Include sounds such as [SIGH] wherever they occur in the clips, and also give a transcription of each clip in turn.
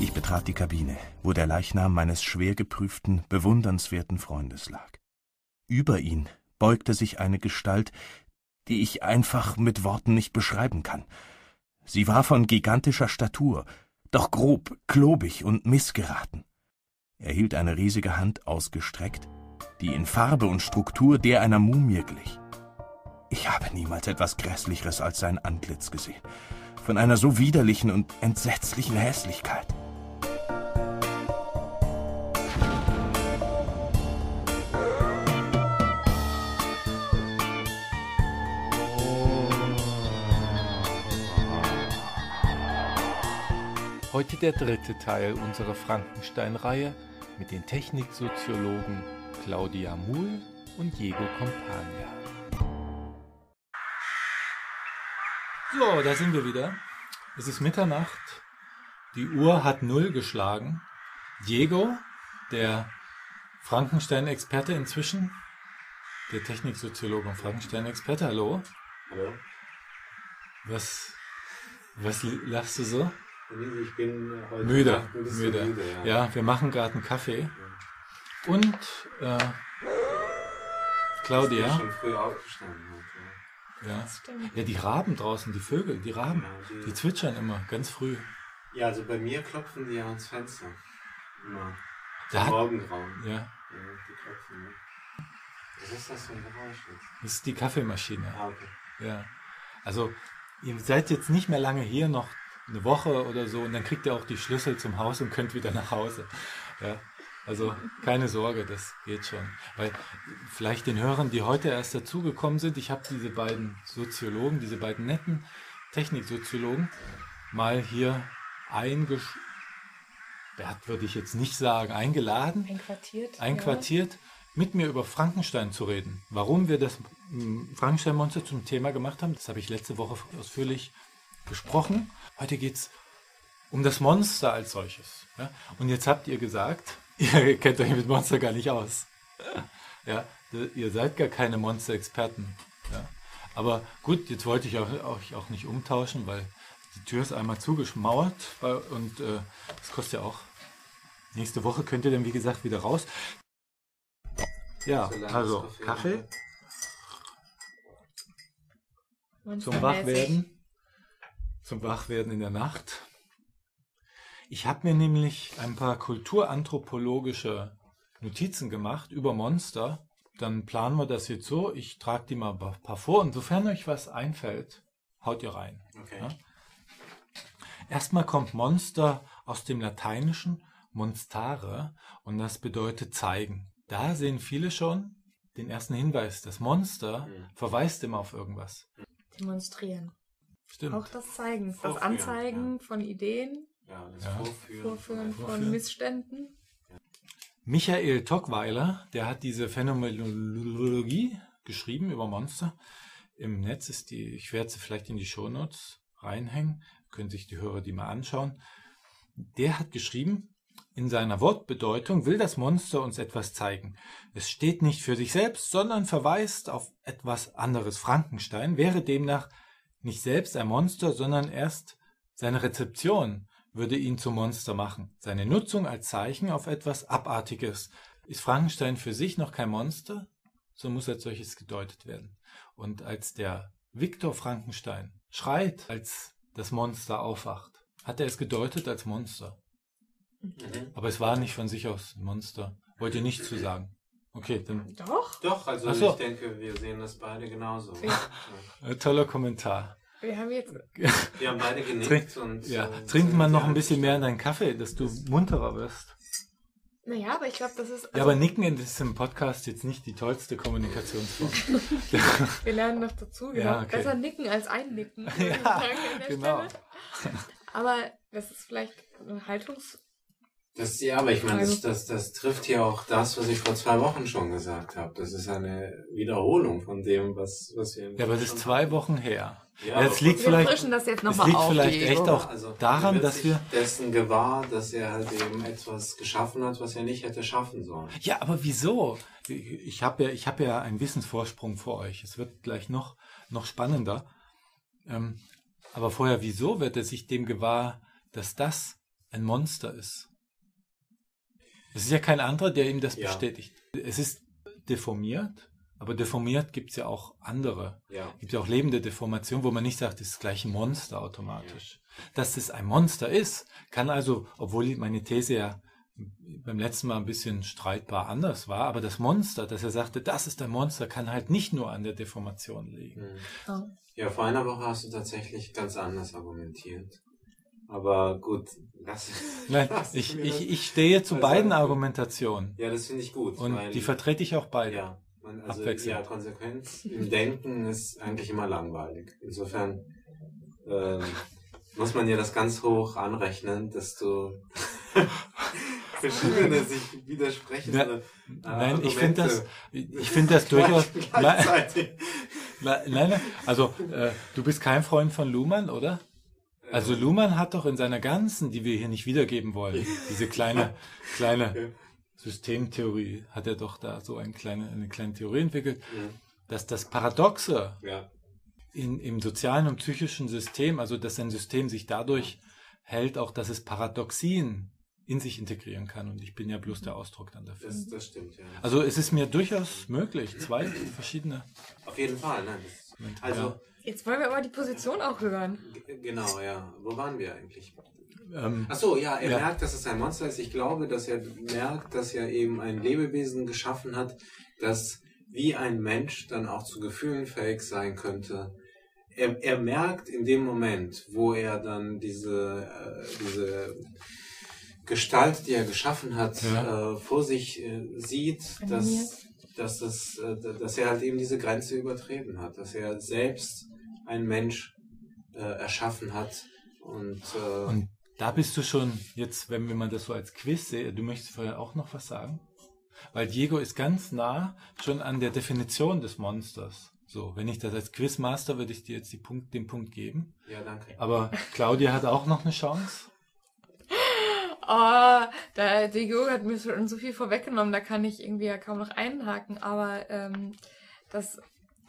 Ich betrat die Kabine, wo der Leichnam meines schwer geprüften, bewundernswerten Freundes lag. Über ihn beugte sich eine Gestalt, die ich einfach mit Worten nicht beschreiben kann. Sie war von gigantischer Statur, doch grob, klobig und missgeraten. Er hielt eine riesige Hand ausgestreckt, die in Farbe und Struktur der einer Mumie glich. Ich habe niemals etwas Grässlicheres als sein Antlitz gesehen, von einer so widerlichen und entsetzlichen Hässlichkeit. Heute der dritte Teil unserer Frankenstein-Reihe mit den Techniksoziologen Claudia Muhl und Diego Compagna. So, da sind wir wieder. Es ist Mitternacht. Die Uhr hat null geschlagen. Diego, der Frankenstein-Experte inzwischen, der Techniksoziologe und Frankenstein-Experte, hallo. Hallo. Was, was lachst du so? Ich bin heute Müde, müde. müde Ja, ja. wir machen gerade einen Kaffee. Und äh, Ich Claudia, bin schon früh aufgestanden heute. Ja. ja, die Raben draußen, die Vögel, die Raben, Genau, die- die zwitschern immer ganz früh. Ja, also bei mir klopfen die ans Fenster. Immer. Da hat- Morgengrauen. Ja, Ja, die klopfen. Ne? Was ist das für ein Geräusch jetzt? das ist die Kaffeemaschine. Ah, okay. Ja, also ihr seid jetzt nicht mehr lange hier, noch eine Woche oder so, und dann kriegt ihr auch die Schlüssel zum Haus und könnt wieder nach Hause. Ja, also keine Sorge, das geht schon. Weil vielleicht den Hörern, die heute erst dazugekommen sind, ich habe diese beiden Soziologen, diese beiden netten Techniksoziologen, mal hier eingesperrt, würde ich jetzt nicht sagen, eingeladen Einquartiert. einquartiert, mit mir über Frankenstein zu reden. Warum wir das mm, Frankenstein-Monster zum Thema gemacht haben, das habe ich letzte Woche ausführlich besprochen. Heute geht es um das Monster als solches. Ja? Und jetzt habt ihr gesagt, [LAUGHS] ihr kennt euch mit Monster gar nicht aus. Ja, ihr seid gar keine Monster-Experten. Ja? Aber gut, jetzt wollte ich auch, euch auch nicht umtauschen, weil die Tür ist einmal zugeschmauert und äh, das kostet ja auch. Nächste Woche könnt ihr dann, wie gesagt, wieder raus. Ja, also Kaffee zum Wachwerden. Zum Wachwerden in der Nacht. Ich habe mir nämlich ein paar kulturanthropologische Notizen gemacht über Monster. Dann planen wir das jetzt so. Ich trage die mal ein paar vor und sofern euch was einfällt, haut ihr rein. Okay. Ja? Erstmal kommt Monster aus dem Lateinischen monstare und das bedeutet zeigen. Da sehen viele schon den ersten Hinweis. Das Monster Mhm. verweist immer auf irgendwas. Demonstrieren. Stimmt. Auch das Zeigen. Das Anzeigen von Ideen, Ja, das Ja. Vorführen. Vorführen Vorführen. von Missständen. Michael Tockweiler, der hat diese Phänomenologie geschrieben über Monster. Im Netz ist die, ich werde sie vielleicht in die Shownotes reinhängen, können sich die Hörer die mal anschauen. Der hat geschrieben, in seiner Wortbedeutung will das Monster uns etwas zeigen. Es steht nicht für sich selbst, sondern verweist auf etwas anderes. Frankenstein wäre demnach nicht selbst ein Monster, sondern erst seine Rezeption würde ihn zum Monster machen. Seine Nutzung als Zeichen auf etwas Abartiges. Ist Frankenstein für sich noch kein Monster, so muss als solches gedeutet werden. Und als der Viktor Frankenstein schreit, als das Monster aufwacht, hat er es gedeutet als Monster. Mhm. Aber es war nicht von sich aus ein Monster. Wollt ihr nichts zu sagen? Okay, dann Doch. Doch, also so. ich denke, wir sehen das beide genauso. Äh, toller Kommentar. Wir haben jetzt. [LAUGHS] Wir haben beide genickt Trink, und ja, äh, trink mal noch ja ein bisschen mehr in deinen Kaffee, dass du munterer wirst. Naja, aber ich glaube, das ist. Ja, also, aber Nicken ist im Podcast jetzt nicht die tollste Kommunikationsform. [LAUGHS] Wir lernen noch dazu. Genau. Ja, okay. Besser nicken als einnicken. [LAUGHS] Ja, genau. Stelle. Aber das ist vielleicht eine Haltungsding, Das, ja, aber ich meine, das, Also- das, das trifft hier auch das, was ich vor zwei Wochen schon gesagt habe. Das ist eine Wiederholung von dem, was, was wir... Ja, aber das ist zwei Wochen her. Ja, Jetzt aber- liegt Wir vielleicht, frischen das jetzt es nochmal liegt auf, vielleicht echt auch Also, daran, er wird dass sich wir. dessen gewahr, dass er halt eben etwas geschaffen hat, was er nicht hätte schaffen sollen. Ja, aber wieso? Ich habe ja, ich habe ja einen Wissensvorsprung vor euch. Es wird gleich noch, noch spannender. Ähm, aber vorher, wieso wird er sich dem gewahr, dass das ein Monster ist? Es ist ja kein anderer, der ihm das Ja. bestätigt. Es ist deformiert, aber deformiert gibt es ja auch andere. Ja. gibt ja auch lebende Deformation, wo man nicht sagt, das ist gleich ein Monster automatisch. Dass es ein Monster ist, kann also, obwohl meine These ja beim letzten Mal ein bisschen streitbar anders war, aber das Monster, dass er sagte, das ist ein Monster, kann halt nicht nur an der Deformation liegen. Mhm. Ja. Ja, vor einer Woche hast du tatsächlich ganz anders argumentiert. Aber gut, lass [LAUGHS] Nein, lass ich, ich, das- ich stehe zu Also- beiden Argumentationen Ja, das finde ich gut. und weil- die vertrete ich auch beide. Ja, man, also ja, Konsequenz im Denken ist eigentlich immer langweilig. Insofern ähm, muss man ja das ganz hoch anrechnen, dass du [LAUGHS] verschiedene sich widersprechende Na, äh, Nein, ich finde das, ich finde das durchaus. [LAUGHS] gleichzeitig. nein, nein, also äh, du bist kein Freund von Luhmann, oder? Also Luhmann hat doch in seiner ganzen, die wir hier nicht wiedergeben wollen, diese kleine, [LAUGHS] kleine Systemtheorie, hat er doch da so eine kleine, eine kleine Theorie entwickelt, Mhm. dass das Paradoxe Ja, in, im sozialen und psychischen System, also dass ein System sich dadurch hält, auch dass es Paradoxien in sich integrieren kann. Und ich bin ja bloß der Ausdruck dann dafür. das, das stimmt, ja. Also es ist mir durchaus möglich, zwei verschiedene. Auf jeden Fall, ne? Also, Jetzt wollen wir aber die Position auch hören. g- genau, ja. Wo waren wir eigentlich? Ähm, Ach so, ja, er Ja. merkt, dass es ein Monster ist. Ich glaube, dass er merkt, dass er eben ein Lebewesen geschaffen hat, das wie ein Mensch dann auch zu Gefühlen fähig sein könnte. Er, er merkt in dem Moment, wo er dann diese, äh, diese Gestalt, die er geschaffen hat, Ja. äh, vor sich äh, sieht, dass, dass, das, äh, dass er halt eben diese Grenze übertreten hat, dass er selbst ein Mensch äh, erschaffen hat und, äh, Und da bist du schon, jetzt, wenn wir mal das so als Quiz sehen, du möchtest vorher auch noch was sagen? Weil Diego ist ganz nah schon an der Definition des Monsters. So, wenn ich das als Quizmaster, würde ich dir jetzt die Punkt, den Punkt geben. Ja, danke. Aber Claudia hat auch noch eine Chance. [LAUGHS] Oh, der Diego hat mir schon so viel vorweggenommen, da kann ich irgendwie ja kaum noch einhaken. Aber ähm, das,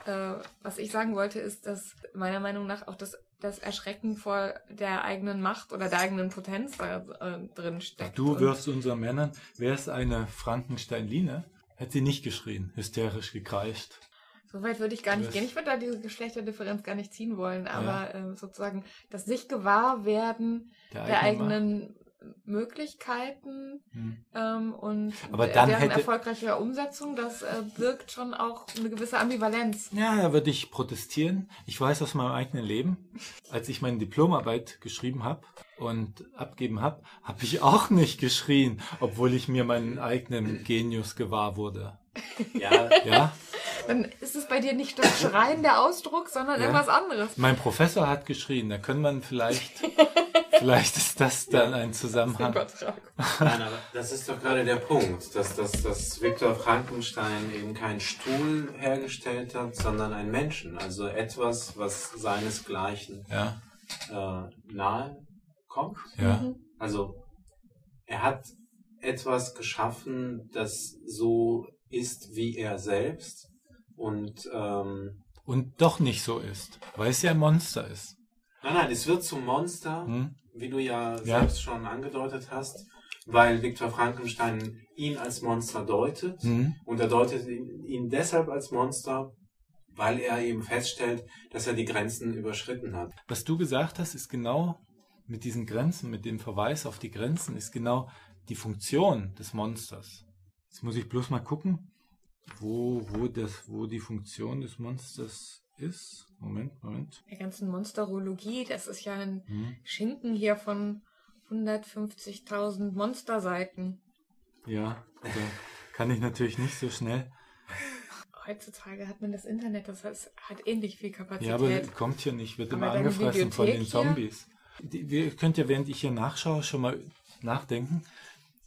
äh, was ich sagen wollte, ist, dass meiner Meinung nach auch das, das Erschrecken vor der eigenen Macht oder der eigenen Potenz da äh, drin steckt. Du wirfst unseren Männern, wäre es eine Frankenstein-Line, hätte sie nicht geschrien, hysterisch gekreischt. So weit würde ich gar nicht gehen. Ich würde da diese Geschlechterdifferenz gar nicht ziehen wollen, aber ähm, sozusagen das sich gewahr werden Der, der eigene eigenen Möglichkeiten. Hm. ähm, und Aber dann deren hätte- erfolgreicher Umsetzung, das äh, birgt schon auch eine gewisse Ambivalenz. Ja, da würde ich protestieren. Ich weiß aus meinem eigenen Leben, als ich meine Diplomarbeit geschrieben habe und abgeben habe, habe ich auch nicht geschrien, obwohl ich mir meinen eigenen Genius gewahr wurde. Ja, [LAUGHS] Ja, Dann ist es bei dir nicht das Schreien der Ausdruck, sondern Ja. irgendwas anderes. mein Professor hat geschrien. Da können man vielleicht, [LAUGHS] vielleicht ist das dann ein Zusammenhang. Übertragung. nein, aber das ist doch gerade der Punkt, dass, dass, dass Viktor Frankenstein eben keinen Stuhl hergestellt hat, sondern einen Menschen. Also etwas, was seinesgleichen Ja, äh, nahe kommt. ja. Also er hat etwas geschaffen, das so ist wie er selbst. Und ähm, Und doch nicht so ist, weil es ja ein Monster ist. nein, nein, es wird zum Monster. Hm? wie du ja, Ja. selbst schon angedeutet hast, weil Viktor Frankenstein ihn als Monster deutet. Hm? Und er deutet ihn, ihn deshalb als Monster, weil er eben feststellt, dass er die Grenzen überschritten hat. Was du gesagt hast, ist genau mit diesen Grenzen, mit dem Verweis auf die Grenzen, ist genau die Funktion des Monsters. Jetzt muss ich bloß mal gucken, wo, wo, das, wo die Funktion des Monsters ist. Moment, Moment. Der ganzen Monsterologie, das ist ja ein Hm. Schinken hier von 150.000 Monsterseiten. Ja, da kann ich natürlich nicht so schnell. Heutzutage hat man das Internet, das heißt, hat ähnlich viel Kapazität. Ja, aber kommt hier nicht, wird Aber immer angefressen von den Bibliothek hier? Zombies. Die, wir könnt ja, während ich hier nachschaue, schon mal nachdenken.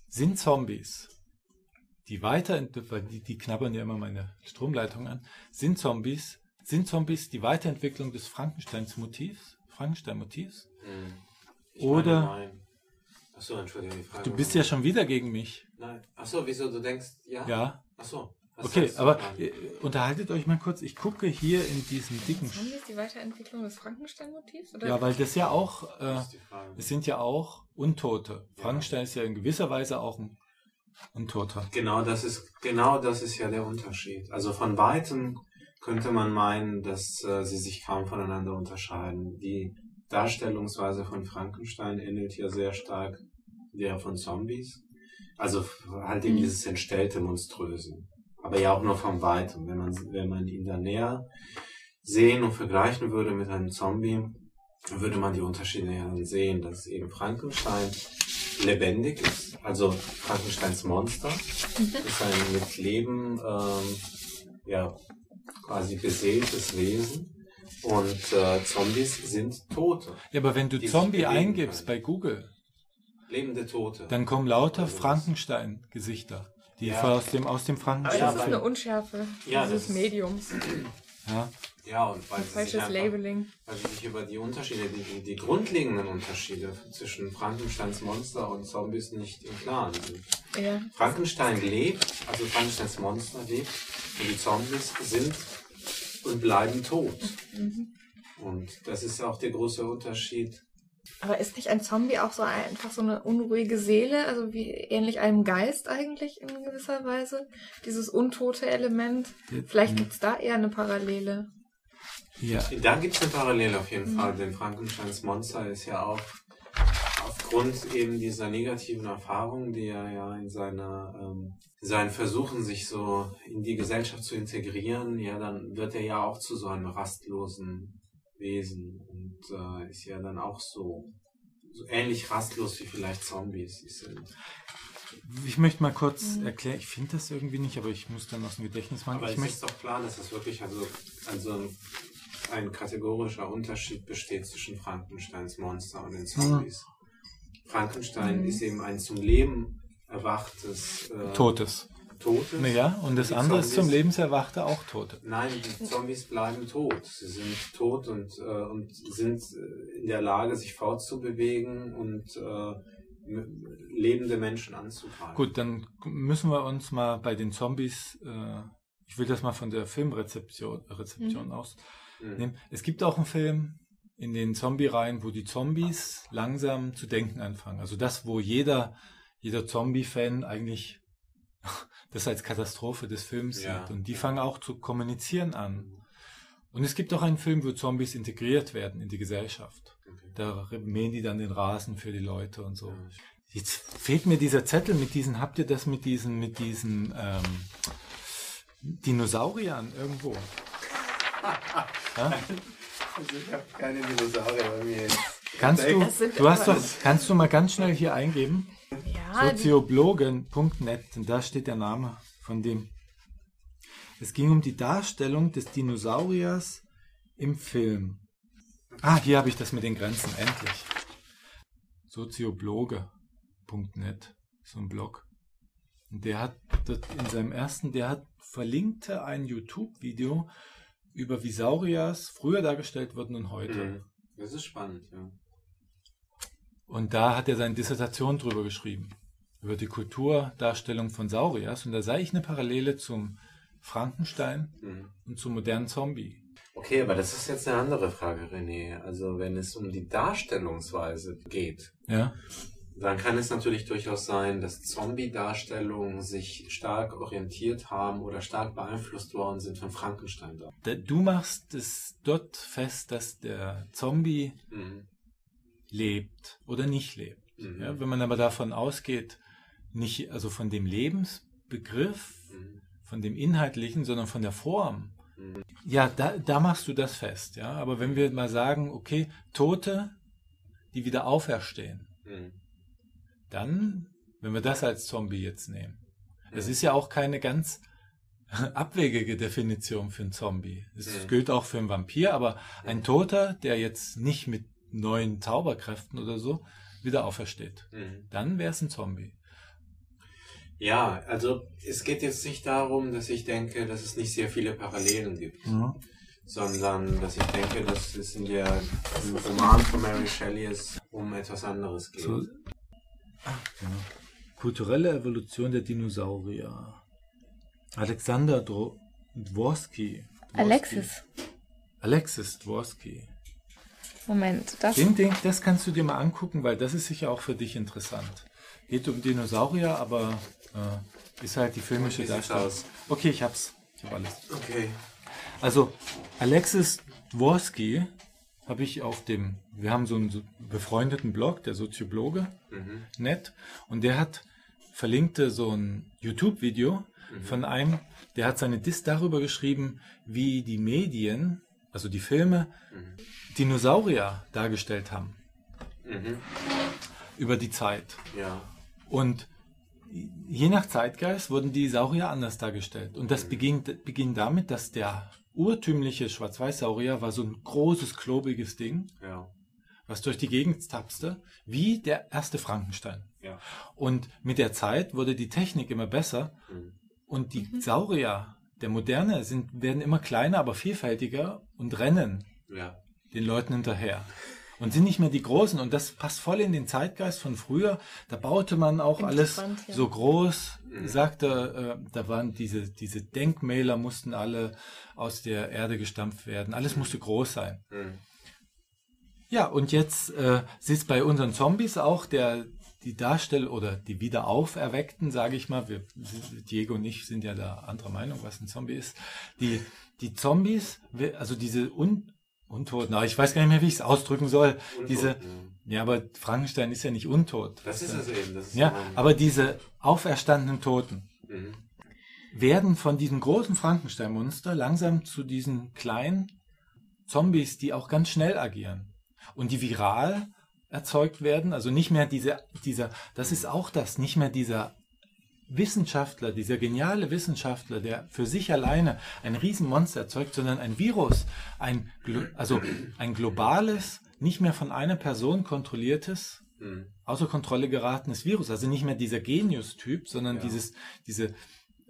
sind Zombies, die weiter, weil die, die knabbern ja immer meine Stromleitung an, sind Zombies, sind Zombies die Weiterentwicklung des Frankensteins Motivs, Frankenstein-Motivs? Hm. Ich Oder- Meine, nein. Achso, Entschuldigung, die Frage. Du bist ja schon wieder gegen mich. Nein. Achso, wieso? Du denkst, ja? Ja. Achso. was Okay, aber äh, unterhaltet euch mal kurz. Ich gucke hier in diesem dicken. Sch- Zombies die Weiterentwicklung des Frankenstein-Motivs? Ja, weil das ja auch, äh, Das ist die Frage. es sind ja auch Untote. Frankenstein ist ja in gewisser Weise auch ein Untoter. Genau, das ist genau das ist ja der Unterschied. Also von weitem könnte man meinen, dass äh, sie sich kaum voneinander unterscheiden. Die Darstellungsweise von Frankenstein ähnelt ja sehr stark der von Zombies. Also halt eben Mhm. dieses entstellte Monströse. Aber ja auch nur von weitem. Wenn man, wenn man ihn da näher sehen und vergleichen würde mit einem Zombie, würde man die Unterschiede ja dann sehen, dass eben Frankenstein lebendig ist, also Frankensteins Monster ist ein mit Leben ähm, ja quasi beseeltes Wesen und äh, Zombies sind Tote, Ja, aber wenn du Zombie eingibst können. bei Google, lebende Tote. dann kommen lauter Also Frankenstein-Gesichter, die Ja. aus dem, aus dem Aber Frankenstein. Ja, das ist eine Unschärfe Ja, dieses das ist- Mediums. [CLEARS THROAT] ja. ja und weil sie sich einfach, Labeling. weil sie sich über die Unterschiede, die, die, die grundlegenden Unterschiede zwischen Frankensteins Monster und Zombies nicht im Klaren sind. Ja. Frankenstein lebt, also Frankensteins Monster lebt und die Zombies sind und bleiben tot. Mhm. Und das ist auch der große Unterschied. Aber ist nicht ein Zombie auch so ein- einfach so eine unruhige Seele, also wie ähnlich einem Geist eigentlich in gewisser Weise? Dieses untote Element. Vielleicht gibt's da eher eine Parallele. ja. Da gibt es eine Parallele auf jeden Fall, denn Frankensteins Monster ist ja auch aufgrund eben dieser negativen Erfahrungen, die er ja in seiner ähm, seinen Versuchen, sich so in die Gesellschaft zu integrieren, ja, dann wird er ja auch zu so einem rastlosen Wesen äh, ist ja dann auch so, so ähnlich rastlos wie vielleicht Zombies sind. Ich möchte mal kurz Mhm. erklären, ich finde das irgendwie nicht, aber ich muss dann aus dem Gedächtnis machen. Aber ich es möchte ist doch klar, dass es wirklich also, also ein, kategorischer Unterschied besteht zwischen Frankensteins Monster und den Zombies. Frankenstein Mhm. ist eben ein zum Leben erwachtes äh, Totes. Totes. Naja, und das andere ist zum Lebenserwachte auch Tote. Nein, die Zombies bleiben tot. Sie sind tot und, äh, und sind äh, in der Lage, sich fortzubewegen und äh, lebende Menschen anzugreifen. Gut, dann müssen wir uns mal bei den Zombies, äh, ich will das mal von der Filmrezeption Rezeption Mhm. aus Mhm. nehmen. Es gibt auch einen Film in den Zombie-Reihen, wo die Zombies langsam zu denken anfangen. Also das, wo jeder, jeder Zombie-Fan eigentlich das als Katastrophe des Films Ja. sieht. Und die fangen auch zu kommunizieren an. Und es gibt auch einen Film, wo Zombies integriert werden in die Gesellschaft. Okay. Da mähen die dann den Rasen für die Leute und so. Ja. Jetzt fehlt mir dieser Zettel mit diesen, habt ihr das mit diesen, mit diesen ähm, Dinosauriern irgendwo? [LAUGHS] Ja? Also ich habe keine Dinosaurier bei mir. Kannst du, du hast doch, kannst du mal ganz schnell hier eingeben? Ja, Sozioblogen.net, und da steht der Name von dem. Es ging um die Darstellung des Dinosauriers im Film. Ah, hier habe ich das mit den Grenzen, endlich. Soziobloge.net, so ein Blog. Und der hat dort in seinem ersten, der hat verlinkte ein YouTube-Video über wie Sauriers früher dargestellt wurden und heute. Mhm. Das ist spannend, ja. Und da hat er seine Dissertation drüber geschrieben. Über die Kulturdarstellung von Sauriers. Und da sah ich eine Parallele zum Frankenstein Mhm. und zum modernen Zombie. Okay, aber das ist jetzt eine andere Frage, René. Also wenn es um die Darstellungsweise geht, Ja. dann kann es natürlich durchaus sein, dass Zombie-Darstellungen sich stark orientiert haben oder stark beeinflusst worden sind von Frankenstein. Da. Du machst es dort fest, dass der Zombie Mhm. lebt oder nicht lebt. Mhm. Ja, wenn man aber davon ausgeht, nicht also von dem Lebensbegriff, Mhm. von dem Inhaltlichen, sondern von der Form. Mhm. Ja, da, da machst du das fest, ja. Aber wenn wir mal sagen, okay, Tote, die wieder auferstehen, Mhm. dann, wenn wir das als Zombie jetzt nehmen, es ist ja auch keine ganz [LAUGHS] abwegige Definition für einen Zombie. Es Mhm. gilt auch für einen Vampir, aber ein Toter, der jetzt nicht mit neuen Zauberkräften oder so wieder aufersteht, dann wäre es ein Zombie. Ja, also es geht jetzt nicht darum, dass ich denke, dass es nicht sehr viele Parallelen gibt, Mhm. sondern dass ich denke, dass es in der im Roman von Mary Shelley es um etwas anderes geht. So, ah, genau. Kulturelle Evolution der Dinosaurier. Alexander Dro Dworsky. Dworsky. Alexis. Alexis Dworsky. Moment, das. Den, den, das kannst du dir mal angucken, weil das ist sicher auch für dich interessant. Geht um Dinosaurier, aber äh, ist halt die filmische Darstellung. Okay, ich hab's. Ich hab alles. Okay. Also Alexis Dworsky habe ich auf dem, wir haben so einen befreundeten Blog, der Soziobloge, Mhm. nett, und der hat verlinkte so ein YouTube-Video von einem, der hat seine Diss darüber geschrieben, wie die Medien, also die Filme, Dinosaurier dargestellt haben Mhm. über die Zeit. Ja. Und je nach Zeitgeist wurden die Saurier anders dargestellt. Und das beging, beging damit, dass der urtümliche Schwarz-Weiß-Saurier war so ein großes, klobiges Ding, Ja. was durch die Gegend tapste, wie der erste Frankenstein. Ja. Und mit der Zeit wurde die Technik immer besser Mhm. und die Saurier der Moderne sind, werden immer kleiner, aber vielfältiger und rennen Ja. den Leuten hinterher. Und sind nicht mehr die Großen. Und das passt voll in den Zeitgeist von früher. Da baute man auch alles ja. so groß, sagte, äh, da waren diese, diese Denkmäler mussten alle aus der Erde gestampft werden. Alles musste groß sein. Mhm. Ja, und jetzt äh, sitzt bei unseren Zombies auch der die Darsteller oder die Wiederauferweckten, sage ich mal, wir, Diego und ich sind ja da anderer Meinung, was ein Zombie ist. Die, die Zombies, also diese Un, Untoten, na, ich weiß gar nicht mehr, wie ich es ausdrücken soll. Untot, diese, ja. ja, aber Frankenstein ist ja nicht untot. Das ist es eben. Das ist Ja, aber diese auferstandenen Toten Mhm. werden von diesem großen Frankenstein-Monster langsam zu diesen kleinen Zombies, die auch ganz schnell agieren und die viral erzeugt werden. Also nicht mehr diese, dieser, das ist auch das, nicht mehr dieser Wissenschaftler, dieser geniale Wissenschaftler, der für sich alleine ein Riesenmonster erzeugt, sondern ein Virus, ein, also ein globales, nicht mehr von einer Person kontrolliertes, Mhm. außer Kontrolle geratenes Virus. Also nicht mehr dieser Genius-Typ, sondern Ja. dieses, diese,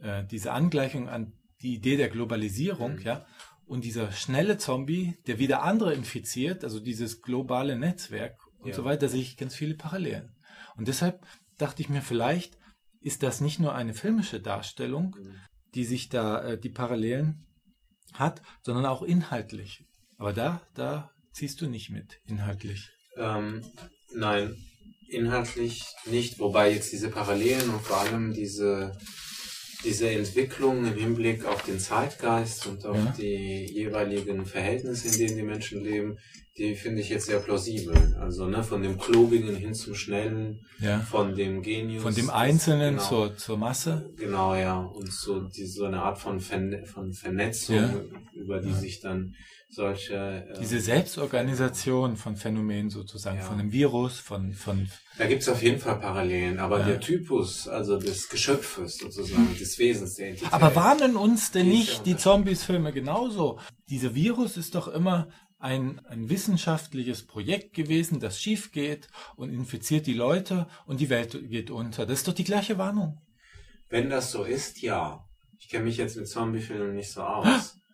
äh, diese Angleichung an die Idee der Globalisierung, Mhm. ja. Und dieser schnelle Zombie, der wieder andere infiziert, also dieses globale Netzwerk und Ja. so weiter, sehe ich ganz viele Parallelen. Und deshalb dachte ich mir, vielleicht ist das nicht nur eine filmische Darstellung, Mhm. die sich da äh, die Parallelen hat, sondern auch inhaltlich. Aber da, da ziehst du nicht mit, inhaltlich. Ähm, nein, inhaltlich nicht, wobei jetzt diese Parallelen und vor allem diese, diese Entwicklung im Hinblick auf den Zeitgeist und auf Ja. die jeweiligen Verhältnisse, in denen die Menschen leben, die finde ich jetzt sehr plausibel. Also ne, von dem Klobigen hin zum Schnellen, Ja. von dem Genius. Von dem Einzelnen genau, zur, zur Masse. Genau, ja. Und so, die, so eine Art von, Verne von Vernetzung, Ja. über die sich dann solche... äh, Diese Selbstorganisation von Phänomenen sozusagen, Ja. von einem Virus, von, von Da gibt es auf jeden Fall Parallelen, aber Ja. der Typus, also des Geschöpfes sozusagen, des Wesens, der Entität. Aber warnen uns denn nicht ja die Zombies-Filme genauso? Dieser Virus ist doch immer ein, ein wissenschaftliches Projekt gewesen, das schief geht und infiziert die Leute und die Welt geht unter. Das ist doch die gleiche Warnung. Wenn das so ist, ja. Ich kenne mich jetzt mit Zombiefilmen nicht so aus. [GASPS]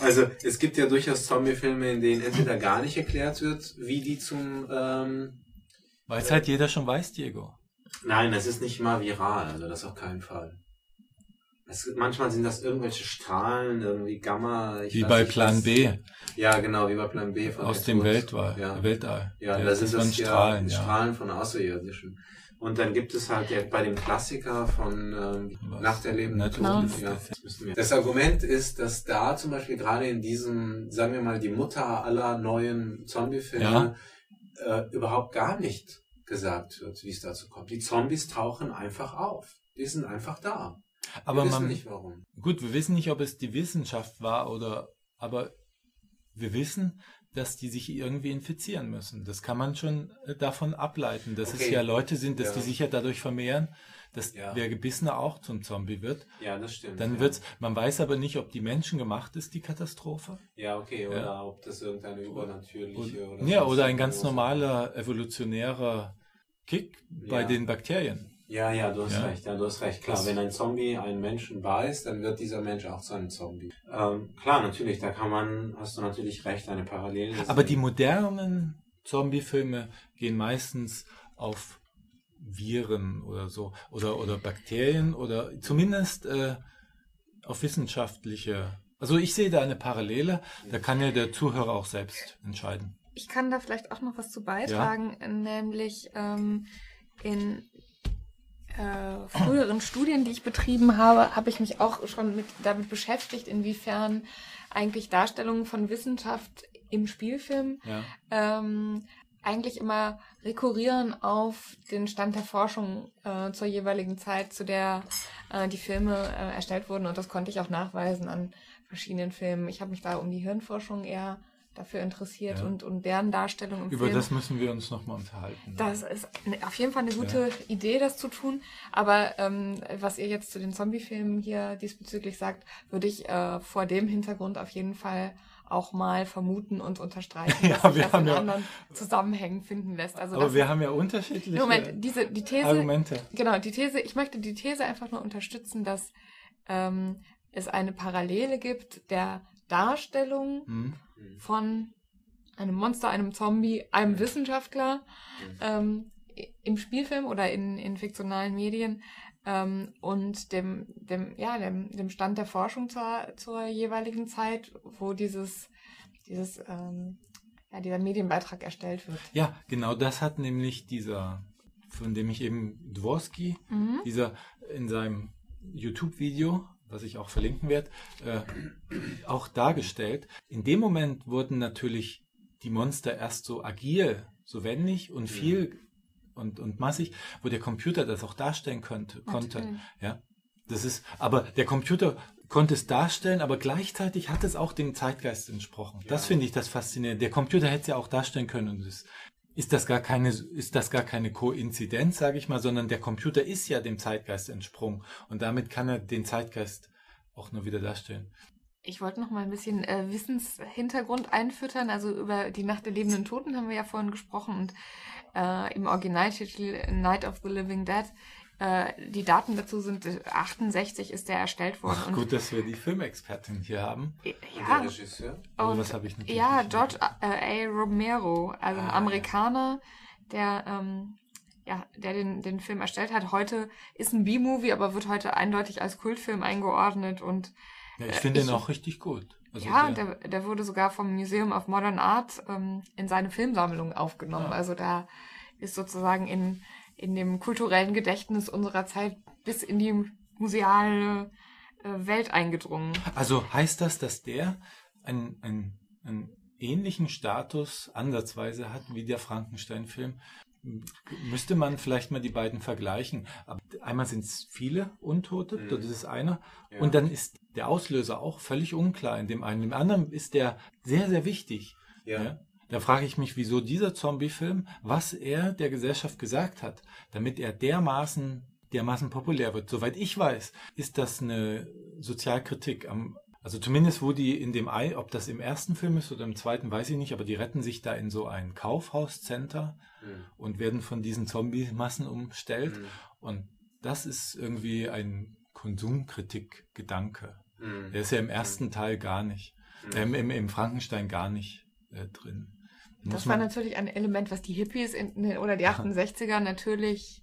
Also es gibt ja durchaus Zombiefilme, in denen entweder gar nicht erklärt wird, wie die zum... Ähm, Weil es halt jeder schon weiß, Diego. nein, das ist nicht mal viral, also das auf keinen Fall. Es, manchmal sind das irgendwelche Strahlen, irgendwie Gamma. Wie bei nicht, Plan was- B Ja, genau, wie bei Plan B von aus dem. Weltall. Ja. Weltall. Ja, Der- da sind das Strahlen, ja, ja. Strahlen von Außerirdischen. Und dann gibt es halt ja bei dem Klassiker von ähm, Was? Nach der lebenden Natürlich. Ja, das, das Argument ist, dass da zum Beispiel gerade in diesem, sagen wir mal, die Mutter aller neuen Zombie-Filme äh, überhaupt gar nicht gesagt wird, wie es dazu kommt. Die Zombies tauchen einfach auf. Die sind einfach da. Aber wir wissen man, nicht warum. Gut, wir wissen nicht, ob es die Wissenschaft war oder, aber wir wissen, dass die sich irgendwie infizieren müssen. Das kann man schon äh, davon ableiten, dass es Okay. ja Leute sind, dass Ja. die sich ja dadurch vermehren, dass Ja. der Gebissene auch zum Zombie wird. Ja, das stimmt. Dann ja. wird's, man weiß aber nicht, ob die Menschen gemacht ist, die Katastrophe. Ja, okay, oder Ja. ob das irgendeine übernatürliche oder ja, sonst oder ein ganz normaler evolutionärer Kick bei Ja. den Bakterien. Ja, ja, du hast Ja. recht, ja, du hast recht. Klar, Das- wenn ein Zombie einen Menschen beißt, dann wird dieser Mensch auch zu einem Zombie. Ähm, klar, natürlich, da kann man, hast du natürlich recht, eine Parallele. Aber die modernen Zombie-Filme gehen meistens auf Viren oder so oder oder Bakterien oder zumindest äh, auf wissenschaftliche. Also ich sehe da eine Parallele. Da kann ja der Zuhörer auch selbst entscheiden. Ich kann da vielleicht auch noch was zu beitragen, nämlich ähm, in äh, früheren Studien, die ich betrieben habe, habe ich mich auch schon mit, damit beschäftigt, inwiefern eigentlich Darstellungen von Wissenschaft im Spielfilm Ja. ähm, eigentlich immer rekurrieren auf den Stand der Forschung äh, zur jeweiligen Zeit, zu der äh, die Filme äh, erstellt wurden. Und das konnte ich auch nachweisen an verschiedenen Filmen. Ich habe mich da um die Hirnforschung eher dafür interessiert Ja. und, und deren Darstellung im Über Film. das müssen wir uns nochmal unterhalten. Das ist auf jeden Fall eine gute Idee, das zu tun. Aber ähm, was ihr jetzt zu den Zombie-Filmen hier diesbezüglich sagt, würde ich äh, vor dem Hintergrund auf jeden Fall auch mal vermuten und unterstreichen, [LAUGHS] Ja, dass sich wir das haben in ja- anderen Zusammenhängen finden lässt. Also Aber wir haben ja unterschiedliche Moment, diese die These, Argumente. genau die These. Ich möchte die These einfach nur unterstützen, dass ähm, es eine Parallele gibt der Darstellung Hm? von einem Monster, einem Zombie, einem Wissenschaftler ähm, im Spielfilm oder in, in fiktionalen Medien ähm, und dem, dem, ja, dem, dem Stand der Forschung zur, zur jeweiligen Zeit, wo dieses, dieses, ähm, ja, dieser Medienbeitrag erstellt wird. Ja, genau das hat nämlich dieser, von dem ich eben Dworsky, Mhm. dieser in seinem YouTube-Video, was ich auch verlinken werde, äh, auch dargestellt. In dem Moment wurden natürlich die Monster erst so agil, so wendig und viel und, und massig, wo der Computer das auch darstellen könnte, konnte. Natürlich. Ja, das ist, aber der Computer konnte es darstellen, aber gleichzeitig hat es auch dem Zeitgeist entsprochen. Das finde ich das faszinierende. Der Computer hätte es ja auch darstellen können und es ist das gar keine, ist das gar keine Koinzidenz, sage ich mal, sondern der Computer ist ja dem Zeitgeist entsprungen und damit kann er den Zeitgeist auch nur wieder darstellen. Ich wollte noch mal ein bisschen äh, Wissenshintergrund einfüttern. Also über die Nacht der lebenden Toten haben wir ja vorhin gesprochen und äh, im Originaltitel Night of the Living Dead. Äh, die Daten dazu sind äh, 68 ist der erstellt worden. Und, Gut, dass wir die Filmexpertin hier haben. äh, Und ja, der Regisseur? Und- was habe ich natürlich ja, nicht George äh, A. Romero, also ein Ah, Amerikaner, der ähm, ja, der den, den Film erstellt hat. Heute ist ein B-Movie, aber wird heute eindeutig als Kultfilm eingeordnet und Ja, ich äh, finde ihn auch richtig gut. Also ja, der- der, der wurde sogar vom Museum of Modern Art ähm, in seine Filmsammlung aufgenommen. Ja. Also da ist sozusagen in, in dem kulturellen Gedächtnis unserer Zeit bis in die museale äh, Welt eingedrungen. Also heißt das, dass der einen, einen, einen ähnlichen Status ansatzweise hat wie der Frankenstein-Film? Müsste man vielleicht mal die beiden vergleichen. Aber einmal sind es viele Untote, Mhm. das ist einer. Ja. Und dann ist der Auslöser auch völlig unklar in dem einen. Im anderen ist der sehr, sehr wichtig. Ja. Ja? Da frage ich mich, wieso dieser Zombie-Film, was er der Gesellschaft gesagt hat, damit er dermaßen, dermaßen populär wird. Soweit ich weiß, ist das eine Sozialkritik am, also zumindest wo die in dem Ei, ob das im ersten Film ist oder im zweiten, weiß ich nicht, aber die retten sich da in so ein Kaufhauscenter Mhm. und werden von diesen Zombie-Massen umstellt. Mhm. Und das ist irgendwie ein Konsumkritik-Gedanke. Mhm. Der ist ja im ersten Teil gar nicht, Mhm. ähm, im, im Frankenstein gar nicht äh, drin. Das war natürlich ein Element, was die Hippies in, oder die 68er natürlich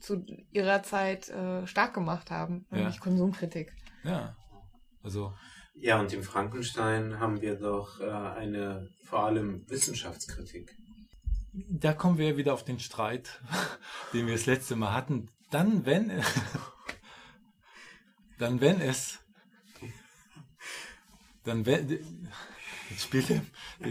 zu ihrer Zeit äh, stark gemacht haben, nämlich Konsumkritik. Ja, also Ja, und im Frankenstein haben wir doch äh, eine vor allem Wissenschaftskritik. da kommen wir wieder auf den Streit, [LAUGHS] den wir das letzte Mal hatten. Dann, wenn, [LAUGHS] dann, wenn es, dann, wenn, jetzt spielt der,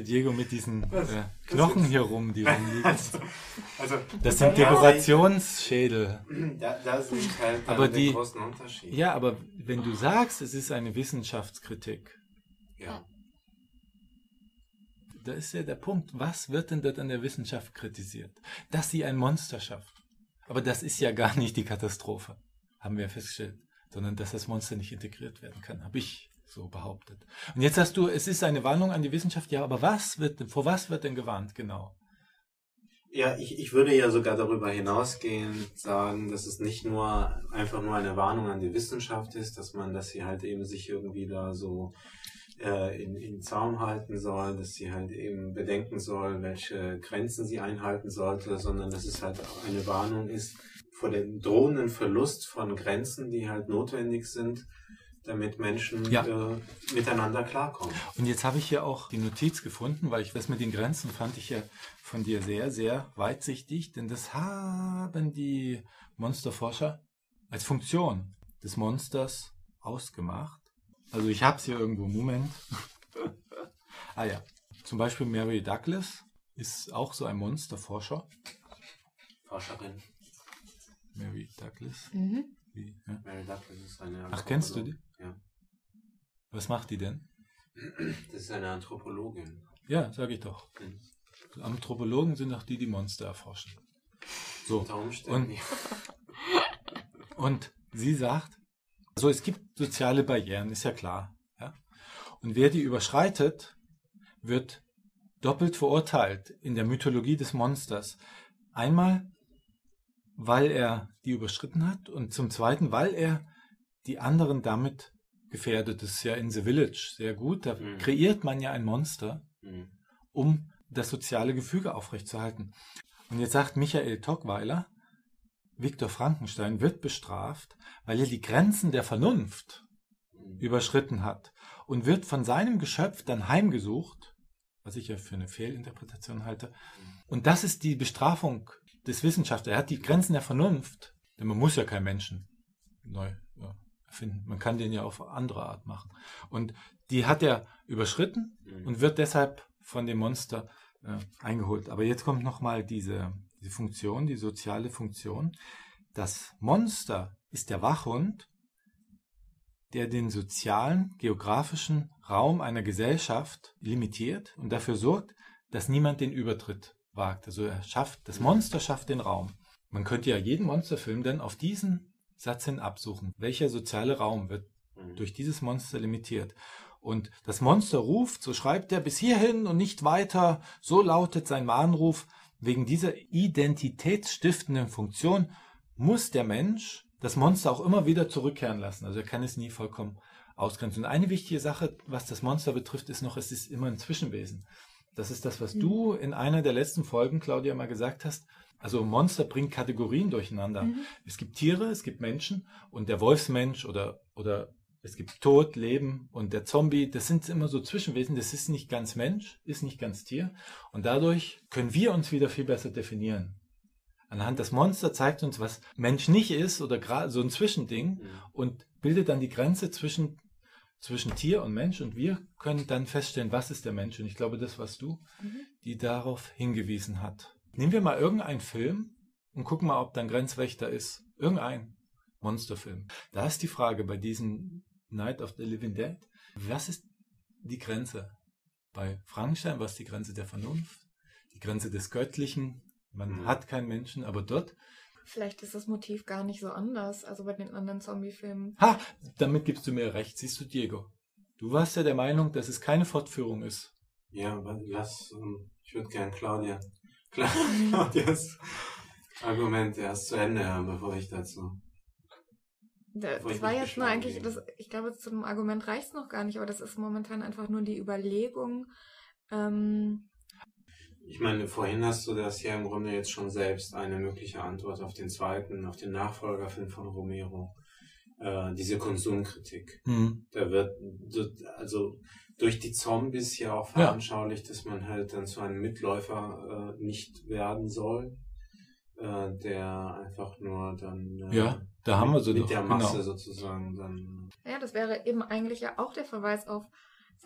Diego mit diesen äh, Knochen hier rum, die rumliegen. Also, Das sind Dekorationsschädel. [CLEARS THROAT] Da, da sind [LAUGHS] halt Aber die- großen Unterschied. Ja, aber wenn du sagst, es ist eine Wissenschaftskritik, ja. da ist ja der Punkt, was wird denn dort an der Wissenschaft kritisiert? Dass sie ein Monster schafft. Aber das ist ja gar nicht die Katastrophe, haben wir festgestellt, sondern dass das Monster nicht integriert werden kann, habe ich so behauptet. Und jetzt hast du, es ist eine Warnung an die Wissenschaft, ja, aber was wird, vor was wird denn gewarnt, genau? Ja, ich, ich würde ja sogar darüber hinausgehen, sagen, dass es nicht nur einfach nur eine Warnung an die Wissenschaft ist, dass man, dass sie halt eben sich irgendwie da so äh, in, in Zaum halten soll, dass sie halt eben bedenken soll, welche Grenzen sie einhalten sollte, sondern dass es halt auch eine Warnung ist vor dem drohenden Verlust von Grenzen, die halt notwendig sind, damit Menschen Ja. äh, miteinander klarkommen. Und jetzt habe ich hier auch die Notiz gefunden, weil ich das mit den Grenzen fand ich ja von dir sehr, sehr weitsichtig, denn das haben die Monsterforscher als Funktion des Monsters ausgemacht. Also ich habe es hier irgendwo, Moment. [LAUGHS] ah ja, zum Beispiel Mary Douglas ist auch so ein Monsterforscher. Forscherin Mary Douglas. Mhm. Wie, ja. Mary Douglas ist eine Ach, kennst du die? Ja. Was macht die denn? Das ist eine Anthropologin. Ja, sage ich doch. Mhm. Anthropologen sind auch die, die Monster erforschen. So. Und- [LAUGHS] Und sie sagt, also es gibt soziale Barrieren, ist ja klar. Ja? Und wer die überschreitet, wird doppelt verurteilt in der Mythologie des Monsters. Einmal, weil er die überschritten hat und zum Zweiten, weil er die anderen damit gefährdet. Das ist ja in The Village sehr gut. Da Mhm. kreiert man ja ein Monster, Mhm. um das soziale Gefüge aufrechtzuerhalten. Und jetzt sagt Michael Tockweiler, Viktor Frankenstein wird bestraft, weil er die Grenzen der Vernunft Mhm. überschritten hat und wird von seinem Geschöpf dann heimgesucht, was ich ja für eine Fehlinterpretation halte. Und das ist die Bestrafung des Wissenschaftlers. Er hat die Grenzen der Vernunft, denn man muss ja keinen Menschen neu ja, erfinden. Man kann den ja auf andere Art machen. Und die hat er überschritten Mhm. und wird deshalb von dem Monster äh, eingeholt. Aber jetzt kommt nochmal diese, diese Funktion, die soziale Funktion. Das Monster ist der Wachhund, der den sozialen, geografischen Raum einer Gesellschaft limitiert und dafür sorgt, dass niemand den Übertritt wagt. Also er schafft, das Monster schafft den Raum. Man könnte ja jeden Monsterfilm dann auf diesen Satz hin absuchen. Welcher soziale Raum wird Mhm. durch dieses Monster limitiert. Und das Monster ruft, so schreibt er, bis hierhin und nicht weiter, so lautet sein Mahnruf. Wegen dieser identitätsstiftenden Funktion muss der Mensch das Monster auch immer wieder zurückkehren lassen. Also er kann es nie vollkommen ausgrenzen. Und eine wichtige Sache, was das Monster betrifft, ist noch, es ist immer ein Zwischenwesen. Das ist das, was du in einer der letzten Folgen, Claudia, mal gesagt hast. Also Monster bringt Kategorien durcheinander. Mhm. Es gibt Tiere, es gibt Menschen und der Wolfsmensch oder, oder es gibt Tod, Leben und der Zombie, das sind immer so Zwischenwesen, das ist nicht ganz Mensch, ist nicht ganz Tier und dadurch können wir uns wieder viel besser definieren. Anhand des Monster zeigt uns, was Mensch nicht ist oder gerade so ein Zwischending Mhm. und bildet dann die Grenze zwischen, zwischen Tier und Mensch und wir können dann feststellen, was ist der Mensch und ich glaube, das warst du, Mhm. die darauf hingewiesen hat. Nehmen wir mal irgendeinen Film und gucken mal, ob da ein Grenzwächter ist. Irgendein Monsterfilm. Da ist die Frage bei diesem Night of the Living Dead, was ist die Grenze? Bei Frankenstein war es die Grenze der Vernunft, die Grenze des Göttlichen. Man Mhm. hat keinen Menschen, aber dort, Vielleicht ist das Motiv gar nicht so anders, also bei den anderen Zombie-Filmen. ha, damit gibst du mir recht, siehst du, Diego. Du warst ja der Meinung, dass es keine Fortführung ist. Ja, aber lass, ähm, ich würde gern Claudia, [LAUGHS] Cla- Claudias Argument erst zu Ende hören, bevor ich dazu. Da, Bevor ich das war jetzt nur eigentlich, das, ich glaube, zu dem Argument reicht es noch gar nicht, aber das ist momentan einfach nur die Überlegung. Ähm, Ich meine, vorhin hast du das ja im Grunde jetzt schon selbst eine mögliche Antwort auf den zweiten, auf den Nachfolgerfilm von Romero. Äh, diese Konsumkritik. Hm. Da wird, also durch die Zombies ja auch veranschaulicht, dass man halt dann zu einem Mitläufer äh, nicht werden soll, äh, der einfach nur dann äh, Ja, da haben wir sie mit doch. der Masse Genau. sozusagen dann. ja, das wäre eben eigentlich ja auch der Verweis auf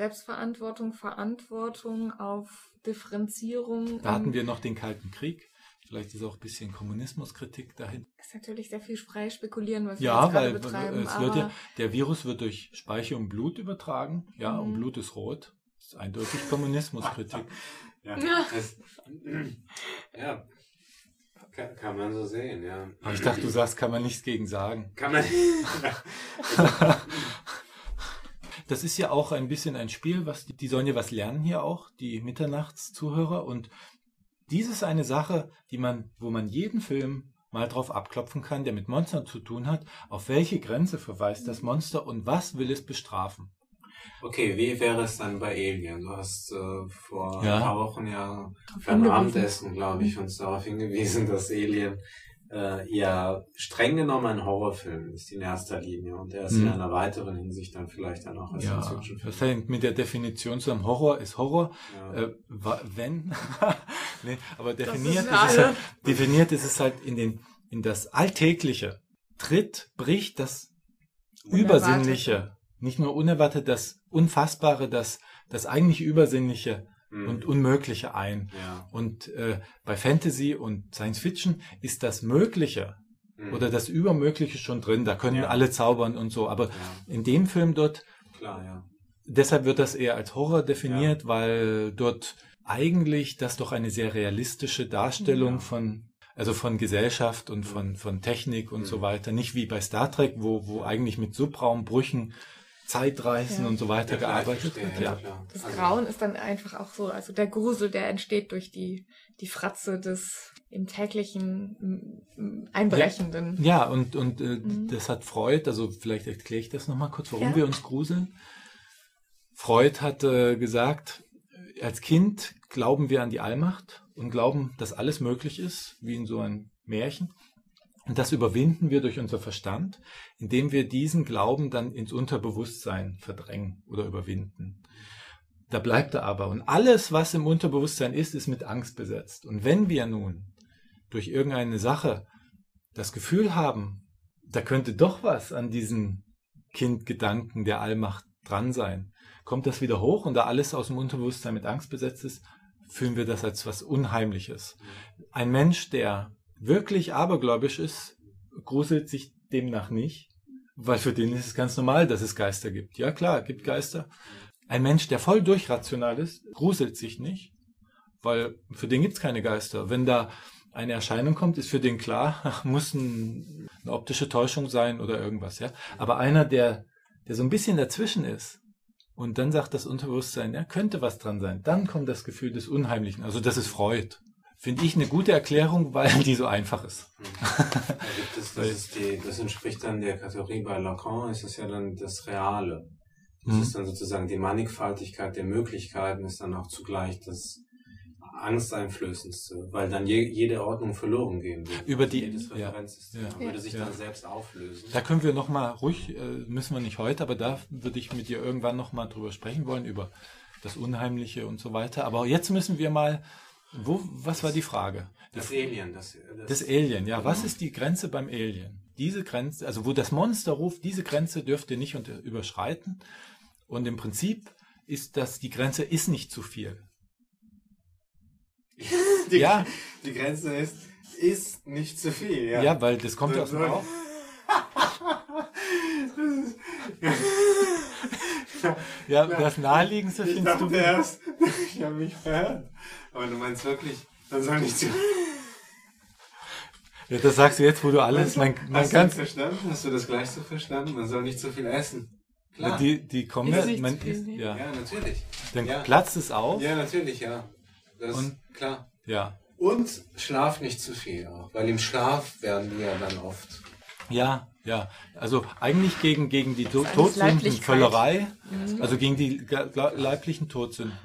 Selbstverantwortung, Verantwortung, auf Differenzierung. Da hatten wir noch den Kalten Krieg. Vielleicht ist auch ein bisschen Kommunismuskritik dahin. ist natürlich sehr viel frei spekulieren, was wir Ja, jetzt gerade weil betreiben. es wird ja, der Virus wird durch Speichel und Blut übertragen. Ja, Mhm. und Blut ist rot. Das ist eindeutig Kommunismuskritik. [LAUGHS] Ja, Ja. Das, ja. Kann, kann man so sehen, ja. Aber ich dachte, du sagst, kann man nichts gegen sagen. Kann man. [LAUGHS] [LAUGHS] Das ist ja auch ein bisschen ein Spiel, was die, die sollen ja was lernen hier auch, die Mitternachtszuhörer. Und dies ist eine Sache, die man, wo man jeden Film mal drauf abklopfen kann, der mit Monstern zu tun hat, auf welche Grenze verweist das Monster und was will es bestrafen. Okay, wie wäre es dann bei Alien? Du hast äh, vor Ja. ein paar Wochen ja beim. Abendessen, glaube ich, uns darauf hingewiesen, dass Alien äh, ja streng genommen ein Horrorfilm ist in erster Linie und er ist in Mhm. einer weiteren Hinsicht dann vielleicht dann auch als Ja, Science-Fiction-Film. das hängt mit der Definition zusammen. Horror ist Horror. Ja. Äh, wenn, [LAUGHS] nee, aber definiert ist ist, es halt, definiert ist es halt in den, in das Alltägliche. Tritt, bricht das. Übersinnliche, nicht nur unerwartet, das Unfassbare, das, das eigentlich Übersinnliche Mhm. und Unmögliche ein. ja. Und äh, bei Fantasy und Science Fiction ist das Mögliche Mhm. oder das Übermögliche schon drin. Da können Ja. alle zaubern und so. Aber ja, in dem Film dort klar, deshalb wird das eher als Horror definiert, weil dort eigentlich das doch eine sehr realistische Darstellung von also von Gesellschaft und von von Technik und Mhm. so weiter, nicht wie bei Star Trek, wo wo eigentlich mit Subraumbrüchen, Zeitreisen Ja. und so weiter Ja, gearbeitet wird. Ja. Das Also, Grauen ist dann einfach auch so, also der Grusel, der entsteht durch die, die Fratze des im täglichen Einbrechenden. Ja, und, und äh, Mhm. das hat Freud, also vielleicht erkläre ich das nochmal kurz, warum Ja. wir uns gruseln. Freud hat äh, gesagt, als Kind glauben wir an die Allmacht und glauben, dass alles möglich ist, wie in so einem Märchen. Und das überwinden wir durch unser Verstand, indem wir diesen Glauben dann ins Unterbewusstsein verdrängen oder überwinden. Da bleibt er aber. Und alles, was im Unterbewusstsein ist, ist mit Angst besetzt. Und wenn wir nun durch irgendeine Sache das Gefühl haben, da könnte doch was an diesen Kindgedanken der Allmacht dran sein, kommt das wieder hoch und da alles aus dem Unterbewusstsein mit Angst besetzt ist, fühlen wir das als was Unheimliches. Ein Mensch, der wirklich abergläubisch ist, gruselt sich demnach nicht, weil für den ist es ganz normal, dass es Geister gibt. Ja klar, gibt Geister. Ein Mensch, der voll durchrational ist, gruselt sich nicht, weil für den gibt's keine Geister. Wenn da eine Erscheinung kommt, ist für den klar, [LAUGHS] muss ein, eine optische Täuschung sein oder irgendwas, ja. Aber einer, der, der so ein bisschen dazwischen ist und dann sagt das Unterbewusstsein, ja, könnte was dran sein, dann kommt das Gefühl des Unheimlichen. Also das ist Freud. Finde ich eine gute Erklärung, weil die so einfach ist. Da gibt es, das, ist die, das entspricht dann der Kategorie bei Lacan, ist es ja dann das Reale. Das Mhm. ist dann sozusagen die Mannigfaltigkeit der Möglichkeiten, ist dann auch zugleich das Angsteinflößendste, weil dann je, jede Ordnung verloren gehen würde. Über die- Jedes ja. Referenzsystem Ja. würde sich Ja. dann selbst auflösen. Da können wir noch mal ruhig, äh, müssen wir nicht heute, aber da würde ich mit dir irgendwann noch mal drüber sprechen wollen, über das Unheimliche und so weiter. Aber jetzt müssen wir mal, wo, was war die Frage? Das Alien, das, das, Das Alien, ja. Was ist die Grenze beim Alien? Diese Grenze, also wo das Monster ruft, diese Grenze dürft ihr nicht unter, überschreiten. Und im Prinzip ist das, die Grenze ist nicht zu viel. [LAUGHS] die, Ja. die Grenze ist, ist nicht zu viel. Ja, Ja, weil das kommt ja aus dem Bauch. Ja, das Naheliegendste Ich findest du. dachte erst, ich habe mich verhört. Aber du meinst wirklich, man soll nicht zu Ja, das sagst du jetzt, wo du alles, mein, mein Hast du das verstanden? Hast du das gleich so verstanden? Man soll nicht zu viel essen. Klar. die, die kommen Ist ja, man isst, ja. ja, natürlich. Dann Ja. platzt es auf. Ja, natürlich, ja. Das Und- ist klar. Ja. Und Schlaf nicht zu viel auch, weil im Schlaf werden wir dann oft. Ja, ja. Also eigentlich gegen, gegen die To- Todsünden. Völlerei, also gegen die leiblichen Todsünden.